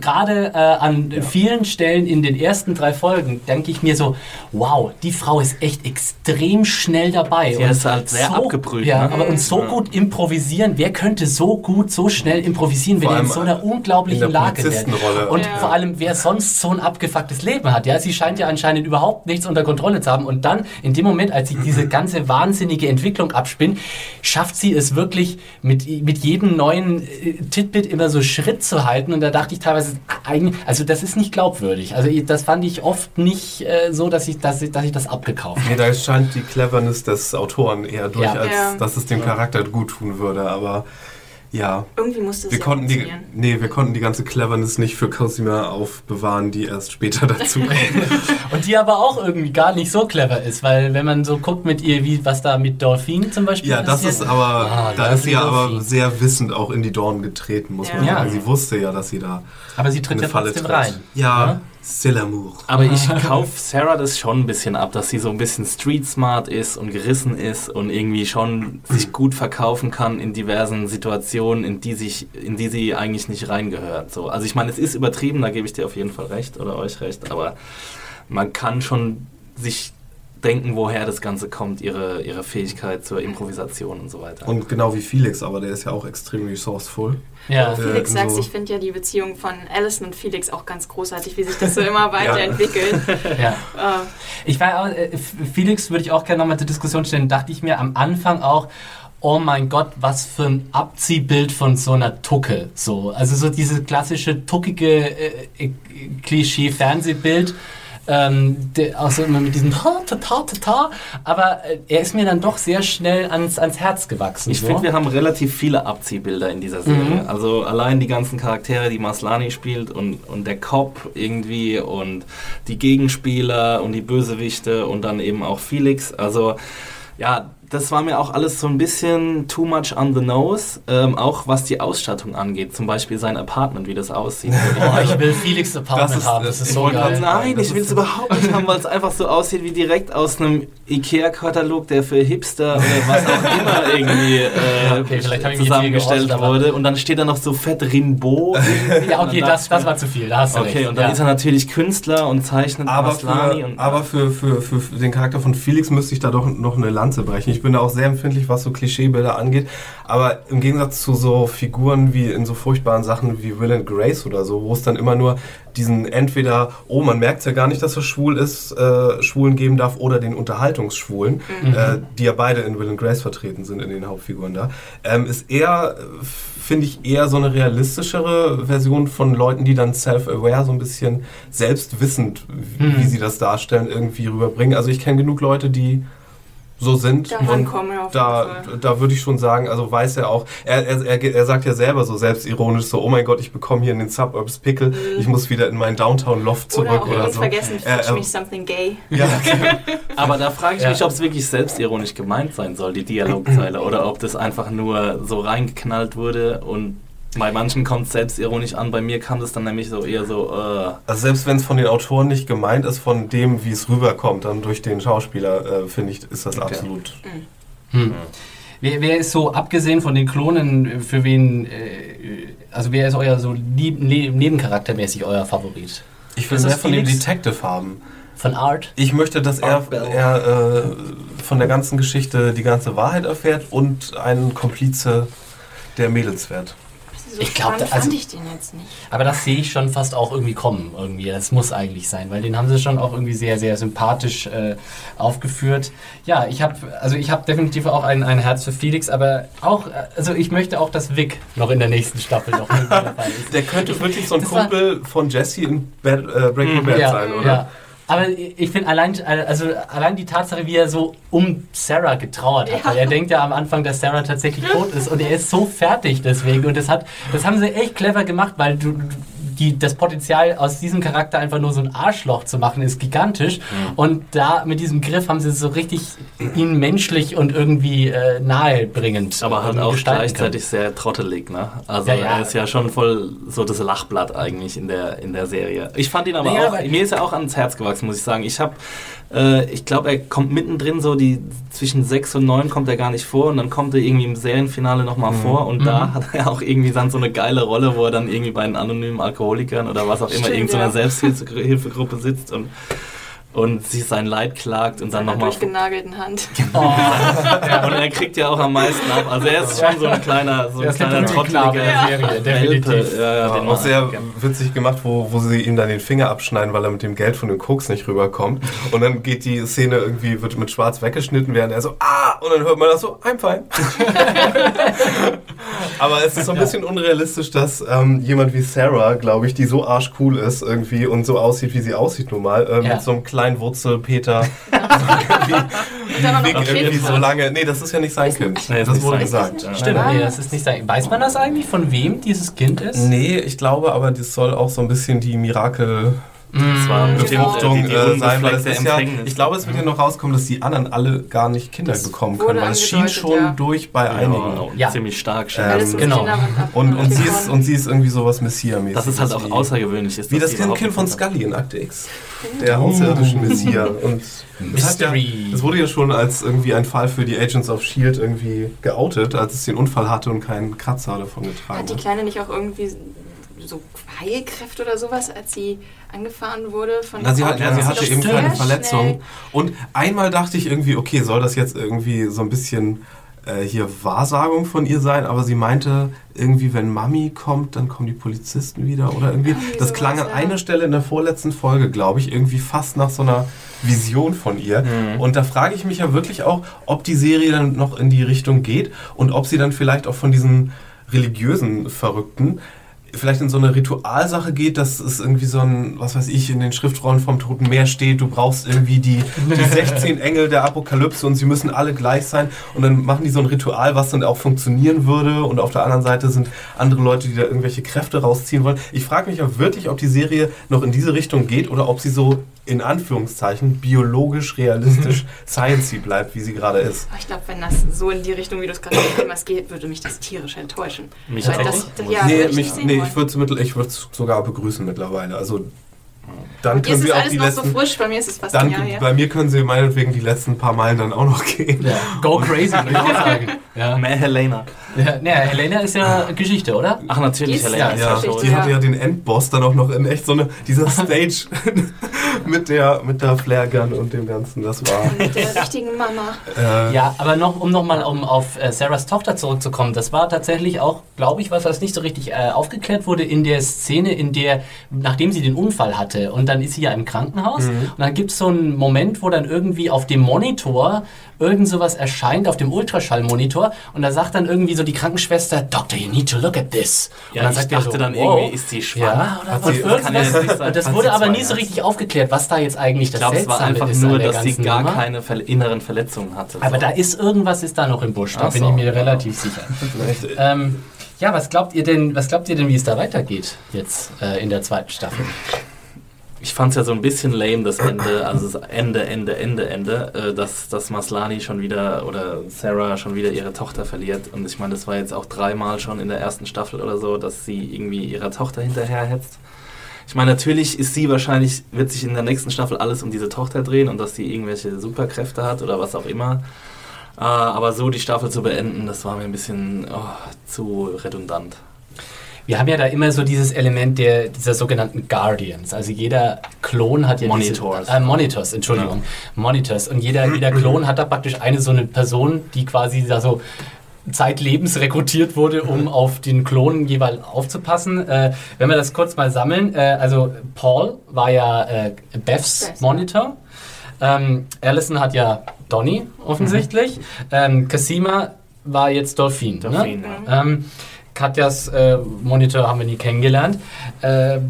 Gerade äh, an vielen Stellen in den ersten drei Folgen denke ich mir so, wow, die Frau ist echt extrem schnell dabei. Sie ist halt sehr so, abgebrüht, Ja, ne? aber und so gut improvisieren. Wer könnte so gut, so schnell improvisieren, wenn Vor er in so einer unglaublichen Lage wäre? Polizistenrolle. Und Ja. vor allem, wer sonst so ein abgefucktes Leben hat. Ja, sie scheint ja anscheinend überhaupt nichts unter Kontrolle zu haben. Und dann, in dem Moment, als sich diese ganze wahnsinnige Entwicklung abspinnt, schafft sie es wirklich mit, mit jedem neuen äh, Titbit immer so Schritt zu halten. Und da dachte ich teilweise, eigentlich, also das ist nicht glaubwürdig. Also das fand ich oft nicht äh, so, dass ich, dass, ich, dass ich das abgekauft habe. Nee, da scheint die Cleverness des Autoren eher durch, Ja. als Ja. dass es dem Charakter gut tun würde. Aber ja, Irgendwie musste es wir ja konnten, die, funktionieren. nee, wir konnten die ganze Cleverness nicht für Cosima aufbewahren, die erst später [LAUGHS] dazu kommt. Und die aber auch irgendwie gar nicht so clever ist, weil wenn man so guckt mit ihr, wie was da mit Dolphin zum Beispiel Ja, das passiert, ist aber, Ah, da ist sie ja aber sehr wissend auch in die Dornen getreten, muss man Ja. sagen. Ja. Sie wusste ja, dass sie da aber sie in tritt ja Falle trotzdem tritt. rein. Ja, c'est l'amour. Aber ich [LAUGHS] kaufe Sarah das schon ein bisschen ab, dass sie so ein bisschen street smart ist und gerissen ist und irgendwie schon sich gut verkaufen kann in diversen Situationen, in die, sich, in die sie eigentlich nicht reingehört. So. Also ich meine, es ist übertrieben, da gebe ich dir auf jeden Fall recht oder euch recht, aber man kann schon sich denken, woher das Ganze kommt, ihre, ihre Fähigkeit zur Improvisation und so weiter. Und genau wie Felix, aber der ist ja auch extrem resourceful. Ja. Äh, Felix in sagt, so- ich finde ja die Beziehung von Alison und Felix auch ganz großartig, wie sich das so immer [LAUGHS] weiterentwickelt. ja. Äh, Ich war auch, äh, Felix würde ich auch gerne nochmal zur Diskussion stellen, dachte ich mir am Anfang auch, oh mein Gott, was für ein Abziehbild von so einer Tucke. So, also so dieses klassische tuckige äh, äh, Klischee-Fernsehbild. Ähm, der, auch so immer mit diesem ta ta ta ta ta. Aber äh, er ist mir dann doch sehr schnell ans, ans Herz gewachsen. Ich so. finde, wir haben relativ viele Abziehbilder in dieser Serie. Also allein die ganzen Charaktere, die Maslani spielt und, und der Cop irgendwie und die Gegenspieler und die Bösewichte und dann eben auch Felix. Also ja, das war mir auch alles so ein bisschen too much on the nose, ähm, auch was die Ausstattung angeht. Zum Beispiel sein Apartment, wie das aussieht. [LAUGHS] Oh, ich will [LAUGHS] Felix Apartment Das haben, das ist so geil. Nein, Das ich will es überhaupt nicht haben, weil es einfach so aussieht wie direkt aus einem Ikea-Katalog, der für Hipster oder was auch immer [LAUGHS] irgendwie äh, Okay, zusammengestellt wurde. Und dann steht da noch so fett Rimbaud. Ja, okay, das, das war zu viel, da hast du Okay, recht. und dann ja. ist er natürlich Künstler und zeichnet Aber, Maslany für, und aber für, für, für, für den Charakter von Felix müsste ich da doch noch eine Lanze brechen. Ich bin da auch sehr empfindlich, was so Klischeebilder angeht. Aber im Gegensatz zu so Figuren wie in so furchtbaren Sachen wie Will and Grace oder so, wo es dann immer nur diesen entweder, oh, man merkt ja gar nicht, dass er schwul ist, äh, Schwulen geben darf, oder den Unterhaltungsschwulen, äh, die ja beide in Will and Grace vertreten sind, in den Hauptfiguren da, ähm, ist eher, finde ich, eher so eine realistischere Version von Leuten, die dann self-aware, so ein bisschen selbstwissend, wie, wie sie das darstellen, irgendwie rüberbringen. Also ich kenne genug Leute, die so sind. Daran und kommen wir auf da, Fall. da würde ich schon sagen, also weiß er auch, er, er, er, er sagt ja selber so selbstironisch so, oh mein Gott, ich bekomme hier in den Suburbs Pickel, ich muss wieder in meinen Downtown-Loft Oder zurück auch oder, so. unvergessen, Äh, Fetch äh, Me Something Gay. ja, [LAUGHS] Aber da frage ich Ja. mich, ob es wirklich selbstironisch gemeint sein soll, die Dialogzeile, oder ob das einfach nur so reingeknallt wurde und bei manchen kommt es selbstironisch an, bei mir kam das dann nämlich so eher so, äh, also selbst wenn es von den Autoren nicht gemeint ist, von dem, wie es rüberkommt, dann durch den Schauspieler, äh, finde ich, ist das Okay. absolut. Hm. Wer, wer ist so, abgesehen von den Klonen, für wen, äh, also wer ist euer so lieb, ne, nebencharaktermäßig euer Favorit? Ich will mehr von dem? Detective haben. Von Art? Ich möchte, dass er, Art Bell. er äh, von der ganzen Geschichte die ganze Wahrheit erfährt und einen Komplize der Mädels wird. So Ich glaub, da- also- fand ich den jetzt nicht. Aber das sehe ich schon fast auch irgendwie kommen. Irgendwie. Das muss eigentlich sein, weil den haben sie schon auch irgendwie sehr, sehr sympathisch äh, aufgeführt. Ja, ich habe also ich habe definitiv auch ein, ein Herz für Felix, aber auch, also ich möchte auch, dass Vic noch in der nächsten Staffel noch [LAUGHS] irgendwie dabei ist. Der könnte wirklich so ein Das war- Kumpel von Jesse in Bad, äh, Breaking Bad ja, sein, oder? Ja. Aber ich finde allein, also allein die Tatsache, wie er so um Sarah getrauert hat. Ja. Weil er denkt ja am Anfang, dass Sarah tatsächlich tot ist und er ist so fertig deswegen. Und das hat, das haben sie echt clever gemacht, weil du, die, das Potenzial aus diesem Charakter einfach nur so ein Arschloch zu machen ist gigantisch. Und da mit diesem Griff haben sie so richtig ihn menschlich und irgendwie äh, nahebringend. aber halt auch gleichzeitig sehr trottelig, ne? Also Ja, ja. er ist ja schon voll so das Lachblatt eigentlich in der, in der Serie. Ich fand ihn aber Naja, auch, aber- mir ist er auch ans Herz gewachsen, muss ich sagen. Ich habe, äh, ich glaube, er kommt mittendrin so, die zwischen sechs und neun kommt er gar nicht vor und dann kommt er irgendwie im Serienfinale nochmal Mhm. vor und da hat er auch irgendwie dann so eine geile Rolle, wo er dann irgendwie bei den anonymen Alkoholikern oder was auch immer, irgendeiner ja. Selbsthilfegruppe sitzt und und sich sein Leid klagt und dann nochmal durchgenagelten Hand. [LAUGHS] Oh, [LAUGHS] und er kriegt ja auch am meisten ab. Also er ist schon so ein kleiner, so ein kleiner trotteliger der Serie, definitiv. Ja, ja, Ja, den auch sehr witzig gemacht, wo, wo sie ihm dann den Finger abschneiden, weil er mit dem Geld von dem Koks nicht rüberkommt. Und dann geht die Szene irgendwie, wird mit schwarz weggeschnitten, während er so, ah, und dann hört man das so, I'm fine. [LAUGHS] Aber es ist so ein bisschen unrealistisch, dass ähm, jemand wie Sarah, glaube ich, die so arschcool ist irgendwie und so aussieht, wie sie aussieht nun mal, äh, Ja. mit so einem kleinen [LAUGHS] [LAUGHS] Noch wie, ein irgendwie so lange, nee, das ist ja nicht sein Kind. Nee, ist das nicht wurde gesagt. Stimmt, nee, das ist nicht sein. Weiß man das eigentlich, von wem dieses Kind ist? Nee, ich glaube aber, das soll auch so ein bisschen die Mirakel Das war Mm, bestimmt, Befruchtung äh, sein, weil es ist ja, ich glaube, es wird ja noch rauskommen, dass die anderen alle gar nicht Kinder bekommen können, weil es schien schon ja. durch bei einigen. ja, Ja. ziemlich stark schon. Ähm, genau. Und, und, sie ist, und sie ist irgendwie sowas Messias-mäßig. das ist halt auch außergewöhnlich. Ist, Wie das kind, kind von Scully in Akte X. Der außerirdische Messias. Und das, hat ja, Mystery. das wurde ja schon als irgendwie ein Fall für die Agents of S.H.I.E.L.D. Irgendwie geoutet, als es den Unfall hatte und keinen Kratzer davon getragen Hat die hat. Kleine nicht auch irgendwie so Heilkräfte oder sowas, als sie angefahren wurde von Na, sie, hat, ja, sie hatte eben keine schnell- Verletzung. Und einmal dachte ich irgendwie, okay, soll das jetzt irgendwie so ein bisschen äh, hier Wahrsagung von ihr sein? Aber sie meinte irgendwie, wenn Mami kommt, dann kommen die Polizisten wieder oder irgendwie. Irgendwie Das klang an ja. einer Stelle in der vorletzten Folge, glaube ich, irgendwie fast nach so einer Vision von ihr. Und da frage ich mich ja wirklich auch, ob die Serie dann noch in die Richtung geht und ob sie dann vielleicht auch von diesen religiösen Verrückten vielleicht in so eine Ritualsache geht, dass es irgendwie so ein, was weiß ich, in den Schriftrollen vom Toten Meer steht, du brauchst irgendwie die, die 16 Engel der Apokalypse und sie müssen alle gleich sein und dann machen die so ein Ritual, was dann auch funktionieren würde und auf der anderen Seite sind andere Leute, die da irgendwelche Kräfte rausziehen wollen. Ich frage mich auch wirklich, ob die Serie noch in diese Richtung geht oder ob sie so in Anführungszeichen biologisch, realistisch, [LAUGHS] sciencey bleibt, wie sie gerade ist. Ich glaube, wenn das so in die Richtung, wie du es gerade gesagt hast, geht, würde mich das tierisch enttäuschen. Mich Weil auch. das, Muss ja, nee, mich, nee. Ich würde es sogar begrüßen mittlerweile. Also dann können wir auch alles die noch so letzten. frisch, bei mir ist es fast ein dann, Jahr her. bei mir können sie meinetwegen die letzten paar Meilen dann auch noch gehen. Ja. Go crazy, würde ich auch sagen. [LAUGHS] Ja. Mehr Helena. Ja, naja, Helena ist ja Geschichte, oder? Ach, natürlich, Die ist- Helena. ja, ist Ja, ja die ja. hatte ja den Endboss dann auch noch in echt so eine, dieser [LAUGHS] Stage [LAUGHS] mit der, mit der Flare Gun und dem Ganzen. Das war. Mit der richtigen Mama. Äh, Ja, aber noch, um nochmal um auf äh, Sarahs Tochter zurückzukommen, das war tatsächlich auch, glaube ich, was, was nicht so richtig äh, aufgeklärt wurde in der Szene, in der, nachdem sie den Unfall hatte und dann ist sie ja im Krankenhaus und dann gibt es so einen Moment, wo dann irgendwie auf dem Monitor irgend sowas erscheint, auf dem Ultraschallmonitor und da sagt dann irgendwie so die Krankenschwester, Doctor, you need to look at this. Ja, und dann ich sagt dachte so, dann wow. irgendwie, ist sie schwanger Ja, oder sie- Das kann ja das, nicht sein. das wurde aber nie so richtig aufgeklärt, was da jetzt eigentlich Ich das glaube, es war Seltsame einfach ist nur, dass sie gar Nummer. keine ver inneren Verletzungen hatte. Aber So. da ist irgendwas ist da noch im Busch, da Ach bin so. ich mir relativ sicher. [LAUGHS] ähm, ja, was glaubt ihr denn, was glaubt ihr denn, wie es da weitergeht jetzt äh, in der zweiten Staffel? Ich fand es ja so ein bisschen lame, das Ende, also das Ende, Ende, Ende, Ende, äh, dass, dass Maslani schon wieder oder Sarah schon wieder ihre Tochter verliert. Und ich meine, das war jetzt auch dreimal schon in der ersten Staffel oder so, dass sie irgendwie ihrer Tochter hinterherhetzt. Ich meine, natürlich ist sie wahrscheinlich, wird sich in der nächsten Staffel alles um diese Tochter drehen und dass sie irgendwelche Superkräfte hat oder was auch immer. Äh, aber so die Staffel zu beenden, das war mir ein bisschen oh, zu redundant. Wir haben ja da immer so dieses Element der, dieser sogenannten Guardians. Also jeder Klon hat ja Monitors. Diese, äh, Monitors, Entschuldigung. Monitors. Und jeder, jeder Klon hat da praktisch eine so eine Person, die quasi da so zeitlebens rekrutiert wurde, um auf den Klon jeweils aufzupassen. Äh, wenn wir das kurz mal sammeln, äh, also Paul war ja äh, Beths Beth, Monitor. Ähm, Allison hat ja Donny offensichtlich. Ähm, Cassima war jetzt Dolphin. Dolphin, ne? ja. Ähm, Katjas äh, Monitor haben wir nie kennengelernt. Äh, äh,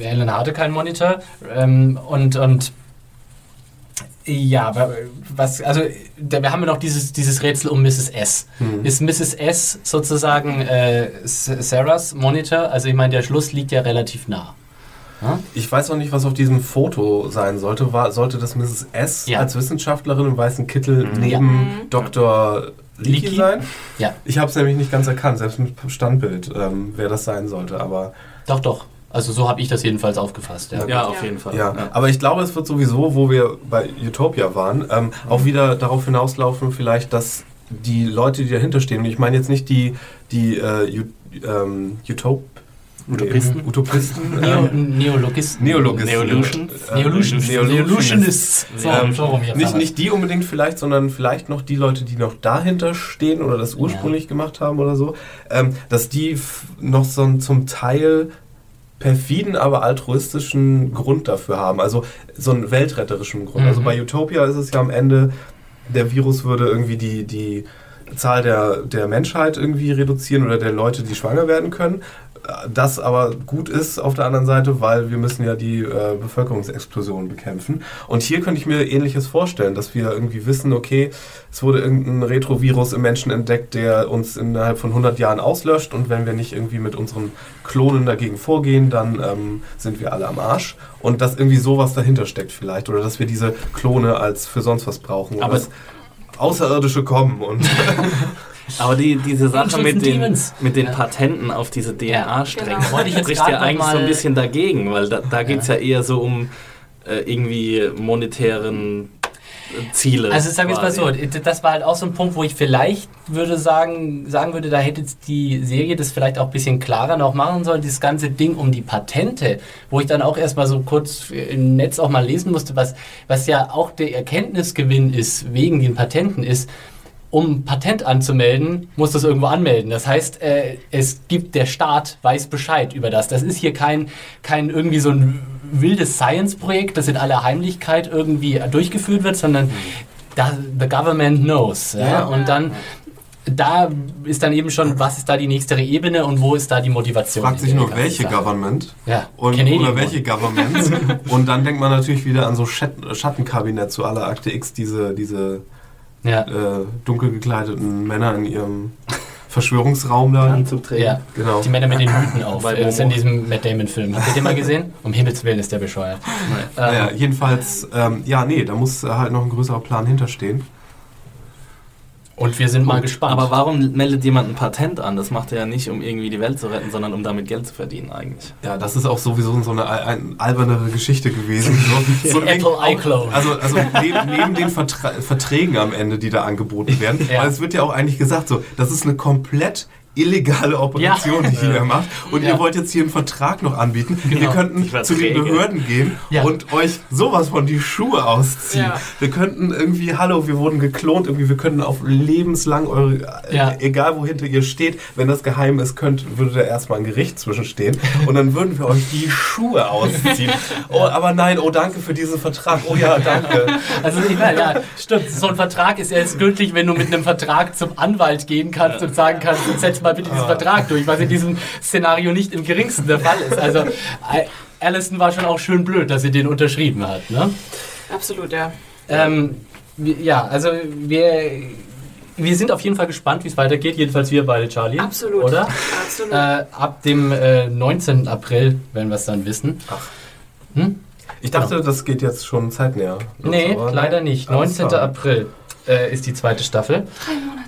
Ellen hatte keinen Monitor. Ähm, und, und ja, was, also da, wir haben ja noch dieses, dieses Rätsel um Mrs. S. Ist Mrs. S sozusagen äh, Sarahs Monitor? Also ich meine, der Schluss liegt ja relativ nah. Ich weiß auch nicht, was auf diesem Foto sein sollte. War, sollte das Mrs. S Ja. als Wissenschaftlerin im weißen Kittel neben Dr. Leakey? sein? Ja, Ich habe es nämlich nicht ganz erkannt, selbst mit Standbild, ähm, wer das sein sollte. Aber doch, doch. Also so habe ich das jedenfalls aufgefasst. Ja. Ja, auf Ja. jeden Fall. ja. aber ich glaube, es wird sowieso, wo wir bei Utopia waren, ähm, Mhm. auch wieder darauf hinauslaufen, vielleicht, dass die Leute, die dahinter stehen, und ich meine jetzt nicht die, die äh, Ut ähm, Utop Utopisten? Utopisten. Neo, ähm, Neologisten. Neologisten. Neolutions? Äh, Neolutions. Neolutionists. So, Ähm, so nicht, nicht die unbedingt vielleicht, sondern vielleicht noch die Leute, die noch dahinter stehen oder das ursprünglich gemacht haben oder so, ähm, dass die noch so einen zum Teil perfiden, aber altruistischen Grund dafür haben. Also so einen weltretterischen Grund. Also Mhm. bei Utopia ist es ja am Ende, der Virus würde irgendwie die, die Zahl der, der Menschheit irgendwie reduzieren oder der Leute, die schwanger werden können. Das aber gut ist auf der anderen Seite, weil wir müssen ja die äh, Bevölkerungsexplosion bekämpfen. Und hier könnte ich mir Ähnliches vorstellen, dass wir irgendwie wissen, okay, es wurde irgendein Retrovirus im Menschen entdeckt, der uns innerhalb von 100 Jahren auslöscht und wenn wir nicht irgendwie mit unseren Klonen dagegen vorgehen, dann ähm, sind wir alle am Arsch. Und dass irgendwie sowas dahinter steckt vielleicht oder dass wir diese Klone als für sonst was brauchen. Aber- Außerirdische kommen und [LAUGHS] Aber die, diese Sache mit den, Demons. mit den Ja. Patenten auf diese DNA-Stränge genau. Ich jetzt spricht ja eigentlich so ein bisschen dagegen, weil da, da geht es ja. eher so um äh, irgendwie monetären äh, Ziele. Also sagen wir es mal so, das war halt auch so ein Punkt, wo ich vielleicht würde sagen, sagen würde, da hätte jetzt die Serie das vielleicht auch ein bisschen klarer noch machen sollen, dieses ganze Ding um die Patente, wo ich dann auch erstmal so kurz im Netz auch mal lesen musste, was, was ja auch der Erkenntnisgewinn ist, wegen den Patenten ist, um Patent anzumelden, muss das irgendwo anmelden. Das heißt, äh, es gibt der Staat weiß Bescheid über das. Das ist hier kein, kein irgendwie so ein wildes Science-Projekt, das in aller Heimlichkeit irgendwie durchgeführt wird, sondern da, the government knows. Ja? Ja. Und dann da ist dann eben schon, was ist da die nächste Ebene und wo ist da die Motivation? Fragt sich nur, welche Sache? Government Ja, und, Canadian oder welche. Governments. [LAUGHS] und dann denkt man natürlich wieder an so Schat Schattenkabinett zu aller Akte X, diese, diese Ja. äh, dunkel gekleideten Männer in ihrem [LAUGHS] Verschwörungsraum da. Anzug trägen. Ja, Genau. die Männer mit den Hüten auf. [LAUGHS] Bei Äh, Das ist in diesem Matt Damon-Film. Habt ihr den mal gesehen? [LAUGHS] Um Himmels Willen ist der bescheuert. Ähm, jedenfalls, ähm, ja, nee, da muss halt noch ein größerer Plan hinterstehen. Und wir sind mal gespannt. Aber warum meldet jemand ein Patent an? Das macht er ja nicht, um irgendwie die Welt zu retten, sondern um damit Geld zu verdienen eigentlich. Ja, das ist auch sowieso so eine al- ein, albernere Geschichte gewesen. So, [LAUGHS] so Apple iCloud. Also, also neben, neben den Vertra Verträgen am Ende, die da angeboten werden, Ja. weil es wird ja auch eigentlich gesagt, so, das ist eine komplett illegale Operation, Ja. die ihr macht. Und Ja. ihr wollt jetzt hier einen Vertrag noch anbieten. Wir Genau. könnten Die zu den. Behörden gehen und euch sowas von die Schuhe ausziehen. Wir könnten irgendwie, hallo, wir wurden geklont, irgendwie, wir könnten auf lebenslang eure, äh, egal wo hinter ihr steht, wenn das geheim ist, könnt, würde da erstmal ein Gericht zwischenstehen und dann würden wir euch die Schuhe ausziehen. [LAUGHS] Oh, aber nein, oh danke für diesen Vertrag. Oh ja, danke. Also ich meine, ja, stimmt. So ein Vertrag ist erst gültig, wenn du mit einem Vertrag zum Anwalt gehen kannst und sagen kannst, setz mal bitte diesen Vertrag durch, was in diesem Szenario nicht im geringsten der Fall ist. Also Allison war schon auch schön blöd, dass sie den unterschrieben hat. Ne? Absolut, ja. Ähm, ja, also wir, wir sind auf jeden Fall gespannt, wie es weitergeht. Jedenfalls wir beide, Charlie. Absolut. Oder? Absolut. Äh, ab dem äh, 19. April werden wir es dann wissen. Hm? Ich dachte, das geht jetzt schon zeitnäher. Nee, leider nicht. Alles 19. klar. April äh, ist die zweite Staffel.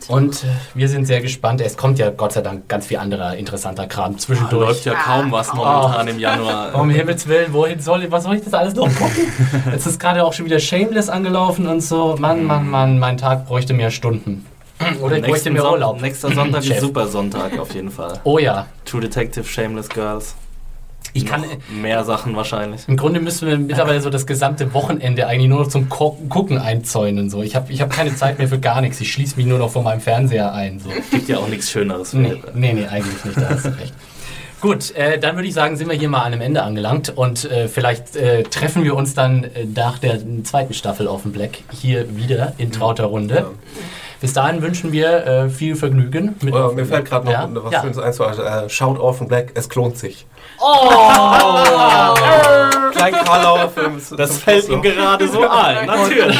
Und äh, wir sind sehr gespannt. Es kommt ja Gott sei Dank ganz viel anderer interessanter Kram Da zwischendurch. läuft ja kaum was momentan im Januar. [LAUGHS] Um Himmels Willen, wohin soll ich, was soll ich das alles noch gucken? [LAUGHS] Jetzt ist gerade auch schon wieder Shameless angelaufen und so. Mann, Mann, Mann, mein Tag bräuchte mehr Stunden. [CLEARS THROAT] Oder ich bräuchte mehr Son- Urlaub. Nächster Sonntag ist super Sonntag auf jeden Fall. Oh ja. True Detective, Shameless Girls. Ich kann, mehr Sachen wahrscheinlich. Im Grunde müssen wir mittlerweile so das gesamte Wochenende eigentlich nur noch zum Ko Gucken einzäunen. So. Ich habe ich hab keine Zeit mehr für gar nichts. Ich schließe mich nur noch vor meinem Fernseher ein. So. Gibt ja auch nichts Schöneres. Nee, nee, nee, eigentlich nicht, da hast du recht. Gut, äh, dann würde ich sagen, sind wir hier mal an einem Ende angelangt und äh, vielleicht äh, treffen wir uns dann äh, nach der zweiten Staffel auf dem Black hier wieder in trauter Runde. Bis dahin wünschen wir äh, viel Vergnügen. Mit Oh, mir fällt gerade noch Ja? was Ja. Schönes ein. so, Äh, Shout Orphan Black, es klont sich. Oh! Klein Karlauer Film. Das fällt ihm gerade so ein. [LAUGHS] Natürlich.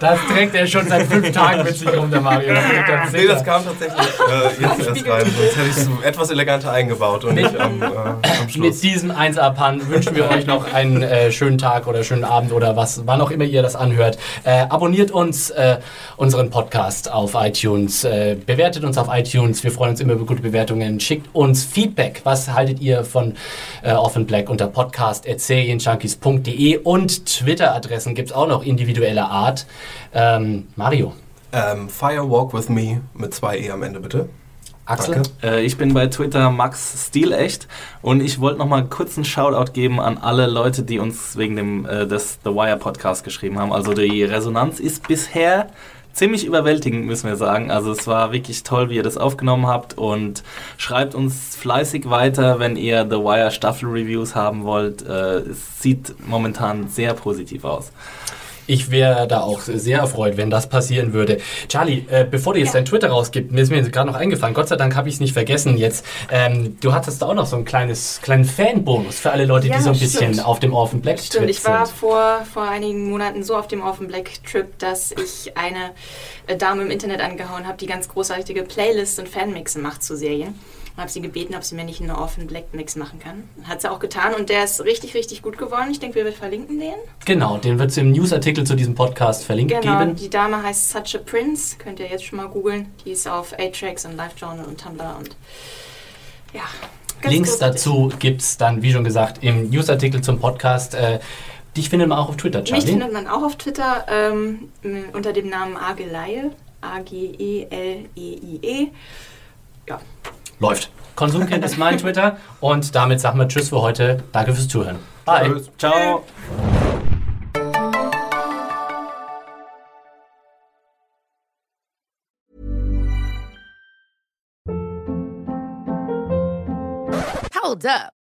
Das trägt er schon seit fünf Tagen mit sich rum, der Mario. Das Nee, das kam tatsächlich äh, jetzt erst rein. Sonst hätte ich es etwas eleganter eingebaut und nicht am, äh, am Mit Schluss. diesem 1A-Pan wünschen wir euch noch einen äh, schönen Tag oder schönen Abend oder was, wann auch immer ihr das anhört. Äh, abonniert uns, äh, unseren Podcast auf iTunes, äh, bewertet uns auf iTunes. Wir freuen uns immer über gute Bewertungen. Schickt uns Feedback. Was haltet ihr von äh, Offen Black unter podcast.serienjunkies.de und Twitter-Adressen gibt es auch noch individueller Art. Ähm, Mario, Ähm, Fire Walk with Me mit zwei E am Ende, bitte. Axel, Danke. Äh, ich bin bei Twitter Max Stilecht und ich wollte noch mal kurz einen Shoutout geben an alle Leute, die uns wegen dem äh, des The Wire Podcast geschrieben haben. Also die Resonanz ist bisher ziemlich überwältigend, müssen wir sagen. Also es war wirklich toll, wie ihr das aufgenommen habt und schreibt uns fleißig weiter, wenn ihr The Wire Staffel Reviews haben wollt. Äh, es sieht momentan sehr positiv aus. Ich wäre da auch sehr erfreut, wenn das passieren würde. Charlie, äh, bevor du jetzt dein Twitter rausgibst, mir ist mir gerade noch eingefallen, Gott sei Dank habe ich es nicht vergessen jetzt. Ähm, du hattest da auch noch so einen kleines, kleinen Fanbonus für alle Leute, Ja, die so ein bisschen stimmt. auf dem Orphan Black Stimmt, Trip ich war sind. vor, vor einigen Monaten so auf dem Orphan Black Trip, dass ich eine äh, Dame im Internet angehauen habe, die ganz großartige Playlists und Fanmixe macht zu Serien. Und habe sie gebeten, ob sie mir nicht einen Orphan Black Mix machen kann. Hat sie auch getan und der ist richtig, richtig gut geworden. Ich denke, wir verlinken den. Genau, den wird es im Newsartikel zu diesem Podcast verlinkt Genau, geben. die Dame heißt Such a Prince, könnt ihr jetzt schon mal googeln. Die ist auf A-Tracks und LiveJournal und Tumblr und ja. Links dazu gibt es dann, wie schon gesagt, im Newsartikel zum Podcast. Äh, dich findet man auch auf Twitter, Mich Charlie. findet man auch auf Twitter ähm, unter dem Namen Ageleie. A-G-E-L-E-I-E. Ja, Läuft. Konsumkind ist mein Twitter und damit sagen wir Tschüss für heute. Danke fürs Zuhören. Bye. Tschüss. Ciao. Hold up.